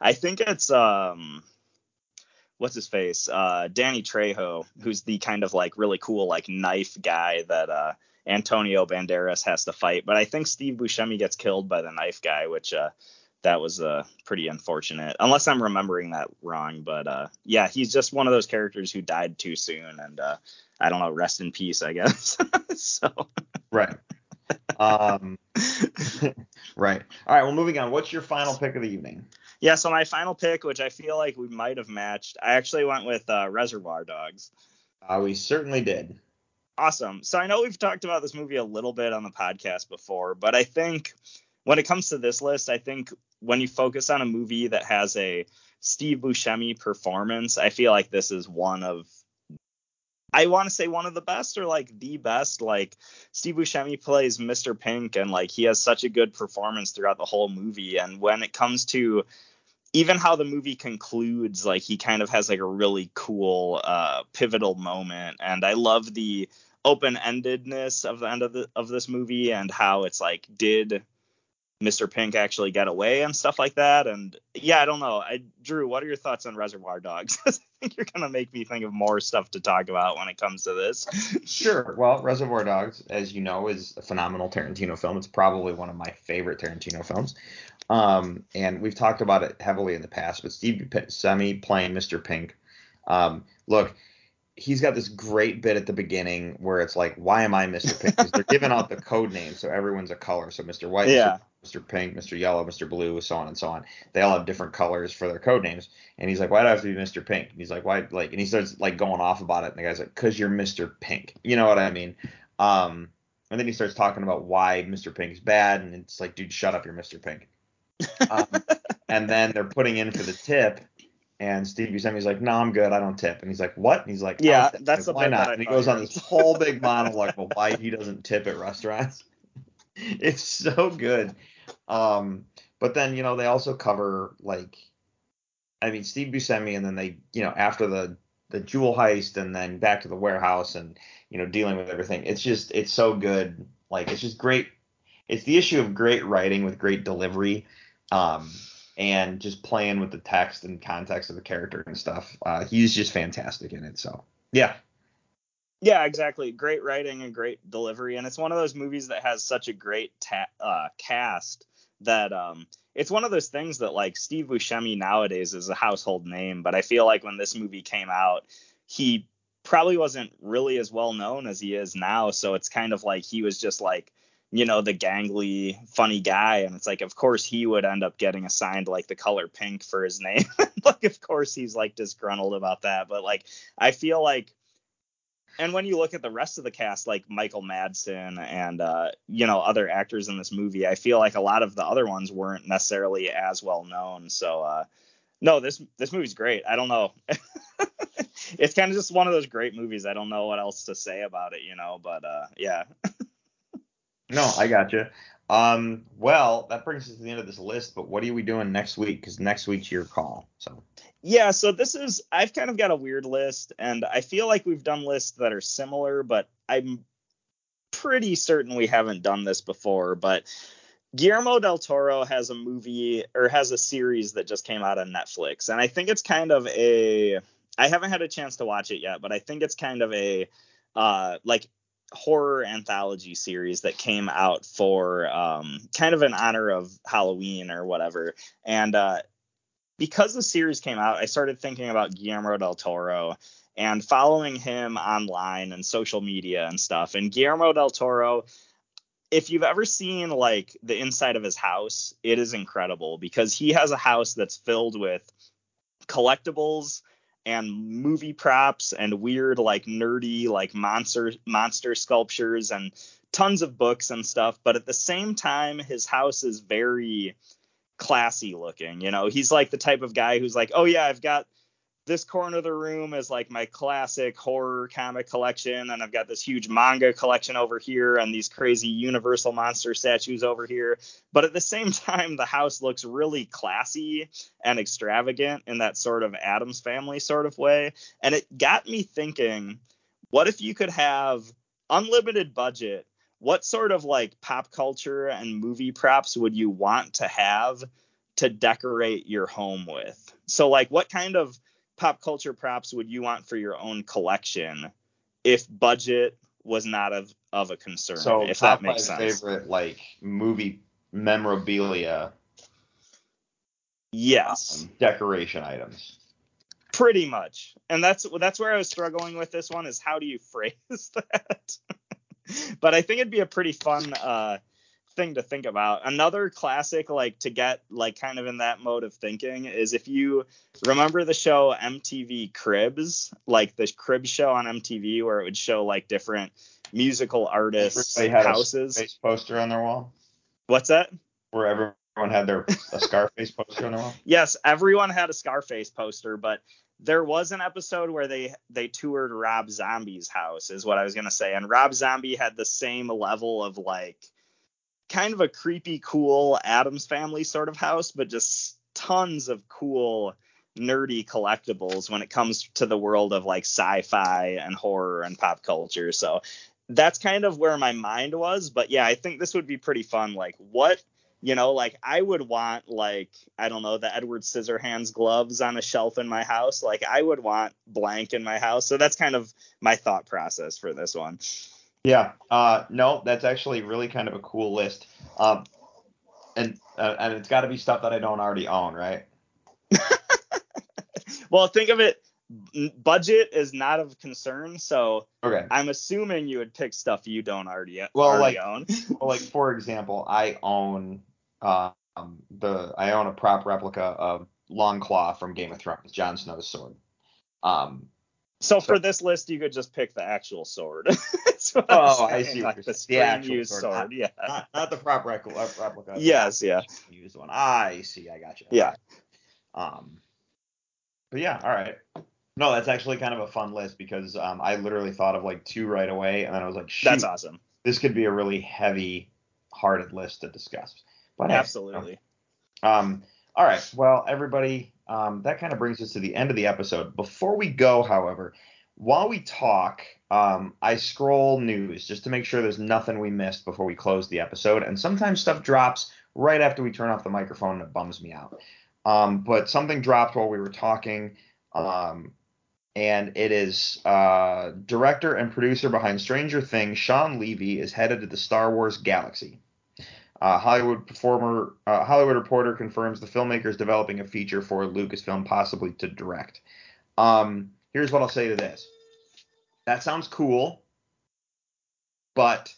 I think it's um, what's his face, uh, Danny Trejo, who's the kind of like really cool like knife guy that uh, Antonio Banderas has to fight. But I think Steve Buscemi gets killed by the knife guy, which uh, that was uh, pretty unfortunate, unless I'm remembering that wrong. But uh, yeah, he's just one of those characters who died too soon, and uh, I don't know, rest in peace, I guess. so Right. Um, right. All right. Well, moving on. What's your final pick of the evening? yeah, so my final pick, which I feel like we might have matched, I actually went with uh, Reservoir Dogs. Uh, we certainly did. Awesome. So I know we've talked about this movie a little bit on the podcast before, but I think when it comes to this list, I think when you focus on a movie that has a Steve Buscemi performance, I feel like this is one of I want to say one of the best or like the best. Like Steve Buscemi plays Mr. Pink and like he has such a good performance throughout the whole movie. And when it comes to even how the movie concludes, like he kind of has like a really cool uh pivotal moment. And I love the open-endedness of the end of the of this movie and how it's like did Mr. Pink actually get away and stuff like that. And yeah, I don't know. I Drew, what are your thoughts on Reservoir Dogs? I think you're gonna make me think of more stuff to talk about when it comes to this. Sure. Well, Reservoir Dogs, as you know, is a phenomenal Tarantino film. It's probably one of my favorite Tarantino films. Um, and we've talked about it heavily in the past, but Steve Buscemi playing Mr. Pink. Um, look, he's got this great bit at the beginning where it's like, why am I Mr. Pink? Because they're giving out the code names, so everyone's a color. So Mr. White, Yeah. Mr. Pink, Mr. Yellow, Mr. Blue, so on and so on. They all have different colors for their code names. And he's like, why do I have to be Mr. Pink? And he's like, why? Like, and he starts like going off about it. And the guy's like, cause you're Mr. Pink. You know what I mean? Um, and then he starts talking about why Mr. Pink's bad. And it's like, dude, shut up, you're Mr. Pink. Um, and then they're putting in for the tip. And Steve Buscemi's like, no, I'm good. I don't tip. And he's like, what? And he's like, Yeah, that's like, the why not? And he goes on this whole big monologue about why he doesn't tip at restaurants. It's so good. Um, but then you know they also cover like, I mean Steve Buscemi, and then they you know after the the jewel heist, and then back to the warehouse, and you know dealing with everything. It's just it's so good. Like it's just great. It's the issue of great writing with great delivery. Um, and just playing with the text and context of the character and stuff. Uh, he's just fantastic in it. So yeah, Yeah, exactly. Great writing and great delivery, and it's one of those movies that has such a great ta- uh, cast that um, it's one of those things that like Steve Buscemi nowadays is a household name, but I feel like when this movie came out, he probably wasn't really as well known as he is now. So it's kind of like he was just like you know the gangly funny guy and it's like of course he would end up getting assigned like the color pink for his name like of course he's like disgruntled about that but like i feel like and when you look at the rest of the cast like michael madsen and uh you know other actors in this movie i feel like a lot of the other ones weren't necessarily as well known so uh no this this movie's great i don't know it's kind of just one of those great movies i don't know what else to say about it you know but uh yeah No, I got you. Um, well, that brings us to the end of this list. But what are we doing next week? Because next week's your call. So Yeah, so this is I've kind of got a weird list and I feel like we've done lists that are similar, but I'm pretty certain we haven't done this before, but Guillermo del Toro has a movie or has a series that just came out on Netflix and I think it's kind of a I haven't had a chance to watch it yet, but I think it's kind of a uh like horror anthology series that came out for um kind of in honor of Halloween or whatever. And uh because the series came out, I started thinking about Guillermo del Toro and following him online and social media and stuff. And Guillermo del Toro, if you've ever seen like the inside of his house, it is incredible because he has a house that's filled with collectibles and movie props and weird like nerdy like monster monster sculptures and tons of books and stuff but at the same time his house is very classy looking you know he's like the type of guy who's like oh yeah i've got this corner of the room is like my classic horror comic collection and i've got this huge manga collection over here and these crazy universal monster statues over here but at the same time the house looks really classy and extravagant in that sort of addams family sort of way and it got me thinking what if you could have unlimited budget? What sort of like pop culture and movie props would you want to have to decorate your home with? So like what kind of pop culture props would you want for your own collection if budget was not of of a concern? So if that makes sense. favorite like movie memorabilia Yes. um, decoration items. pretty much and that's that's where i was struggling with this one is how do you phrase that but i think it'd be a pretty fun uh thing to think about. Another classic like to get like kind of in that mode of thinking is if you remember the show mtv cribs like the crib show on mtv where it would show like different musical artists houses. A poster on their wall, what's that? Where everyone had their a Scarface poster on their wall. yes, everyone had a Scarface poster, but there was an episode where they they toured Rob Zombie's house, is what I was gonna say, and Rob Zombie had the same level of like kind of a creepy, cool Addams Family sort of house, but just tons of cool nerdy collectibles when it comes to the world of like sci-fi and horror and pop culture. So that's kind of where my mind was, but yeah, I think this would be pretty fun. Like what you know, like I would want like I don't know the Edward Scissorhands gloves on a shelf in my house. Like I would want blank in my house. So that's kind of my thought process for this one. Yeah. Uh, no, that's actually really kind of a cool list. Um, and uh, and it's got to be stuff that I don't already own, right? Well, think of it. Budget is not of concern, so Okay. I'm assuming you would pick stuff you don't already, Well, already like- own. Well, like for example, I own um the I own a prop replica of Longclaw from Game of Thrones, Jon Snow's sword. Um, So for this list, you could just pick the actual sword. Oh, I see like the. The actual sword, sword. Yeah. not not the prop replica. replica Yes, yeah. Used one. I see. I got you. Yeah. Um, but yeah, all right. No, that's actually kind of a fun list because um, I literally thought of like two right away, and then I was like, shoot, That's awesome. this could be a really heavy-hearted list to discuss. But Absolutely. Um, all right. Well, everybody, um, that kind of brings us to the end of the episode. Before we go, however, while we talk, um, I scroll news just to make sure there's nothing we missed before we close the episode. And sometimes stuff drops right after we turn off the microphone and it bums me out. Um, but something dropped while we were talking. Um, and it is uh, director and producer behind Stranger Things, Shawn Levy, is headed to the Star Wars galaxy. Uh, Hollywood performer, uh, Hollywood Reporter confirms the filmmaker is developing a feature for Lucasfilm, possibly to direct. Um, here's what I'll say to this: that sounds cool, but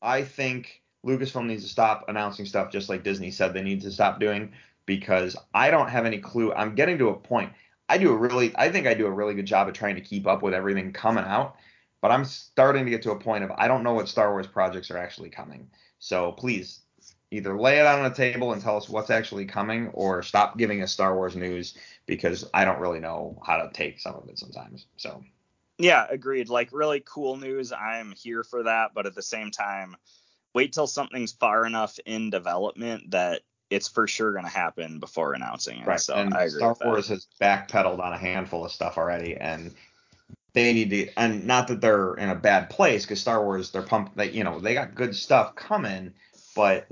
I think Lucasfilm needs to stop announcing stuff just like Disney said they need to stop doing because I don't have any clue. I'm getting to a point. I do a really, I think I do a really good job of trying to keep up with everything coming out, but I'm starting to get to a point of I don't know what Star Wars projects are actually coming. So please either lay it out on the table and tell us what's actually coming or stop giving us Star Wars news because I don't really know how to take some of it sometimes. So Yeah, agreed. Like really cool news. I'm here for that, but at the same time, wait till something's far enough in development that it's for sure going to happen before announcing it. right. So and I agree Star. Wars has backpedaled on a handful of stuff already and they need to and not that they're in a bad place because Star Wars they're pumped they you know they got good stuff coming, but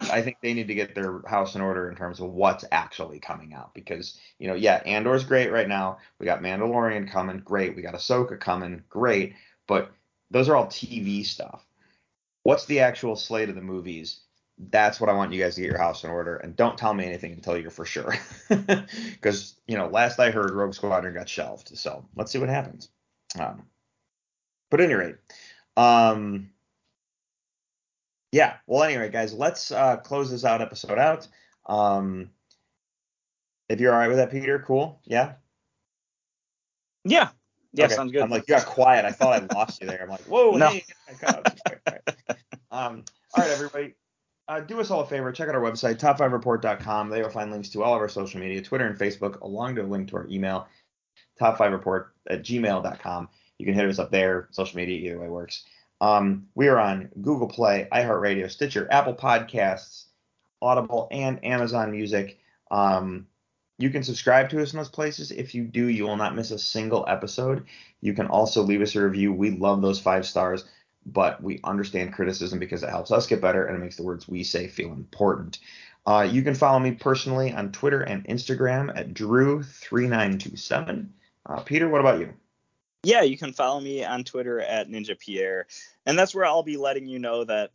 I think they need to get their house in order in terms of what's actually coming out because you know yeah Andor's great right now we got Mandalorian coming great we got Ahsoka coming great but those are all TV stuff. What's the actual slate of the movies? That's what I want you guys to get your house in order and don't tell me anything until you're for sure because you know last I heard Rogue Squadron got shelved so let's see what happens. Um, but at any rate, um, yeah. Well, anyway, guys, let's uh, close this out episode out. Um, if you're all right with that, Peter, cool. Yeah. Yeah. Yeah, Okay. sounds good. I'm like, you got quiet. I thought I lost you there. I'm like, whoa, No. hey. um, all right, everybody. Uh, do us all a favor. Check out our website, top5report.com. There you'll find links to all of our social media, Twitter and Facebook, along to a link to our email, top5report at gmail.com. You can hit us up there. Social media, either way works. Um, we are on Google Play, iHeartRadio, Stitcher, Apple Podcasts, Audible, and Amazon Music. Um, You can subscribe to us in those places. If you do, you will not miss a single episode. You can also leave us a review. We love those five stars, but we understand criticism because it helps us get better and it makes the words we say feel important. Uh, you can follow me personally on Twitter and Instagram at Drew3927. Uh, Peter, what about you? Yeah, you can follow me on Twitter at Ninja Pierre, and that's where I'll be letting you know that.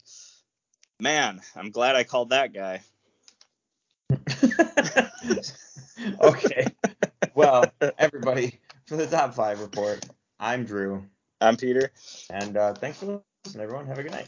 Man, I'm glad I called that guy. okay. Well, everybody, for the top five report, I'm Drew. I'm Peter. And uh, thanks for listening, everyone. Have a good night.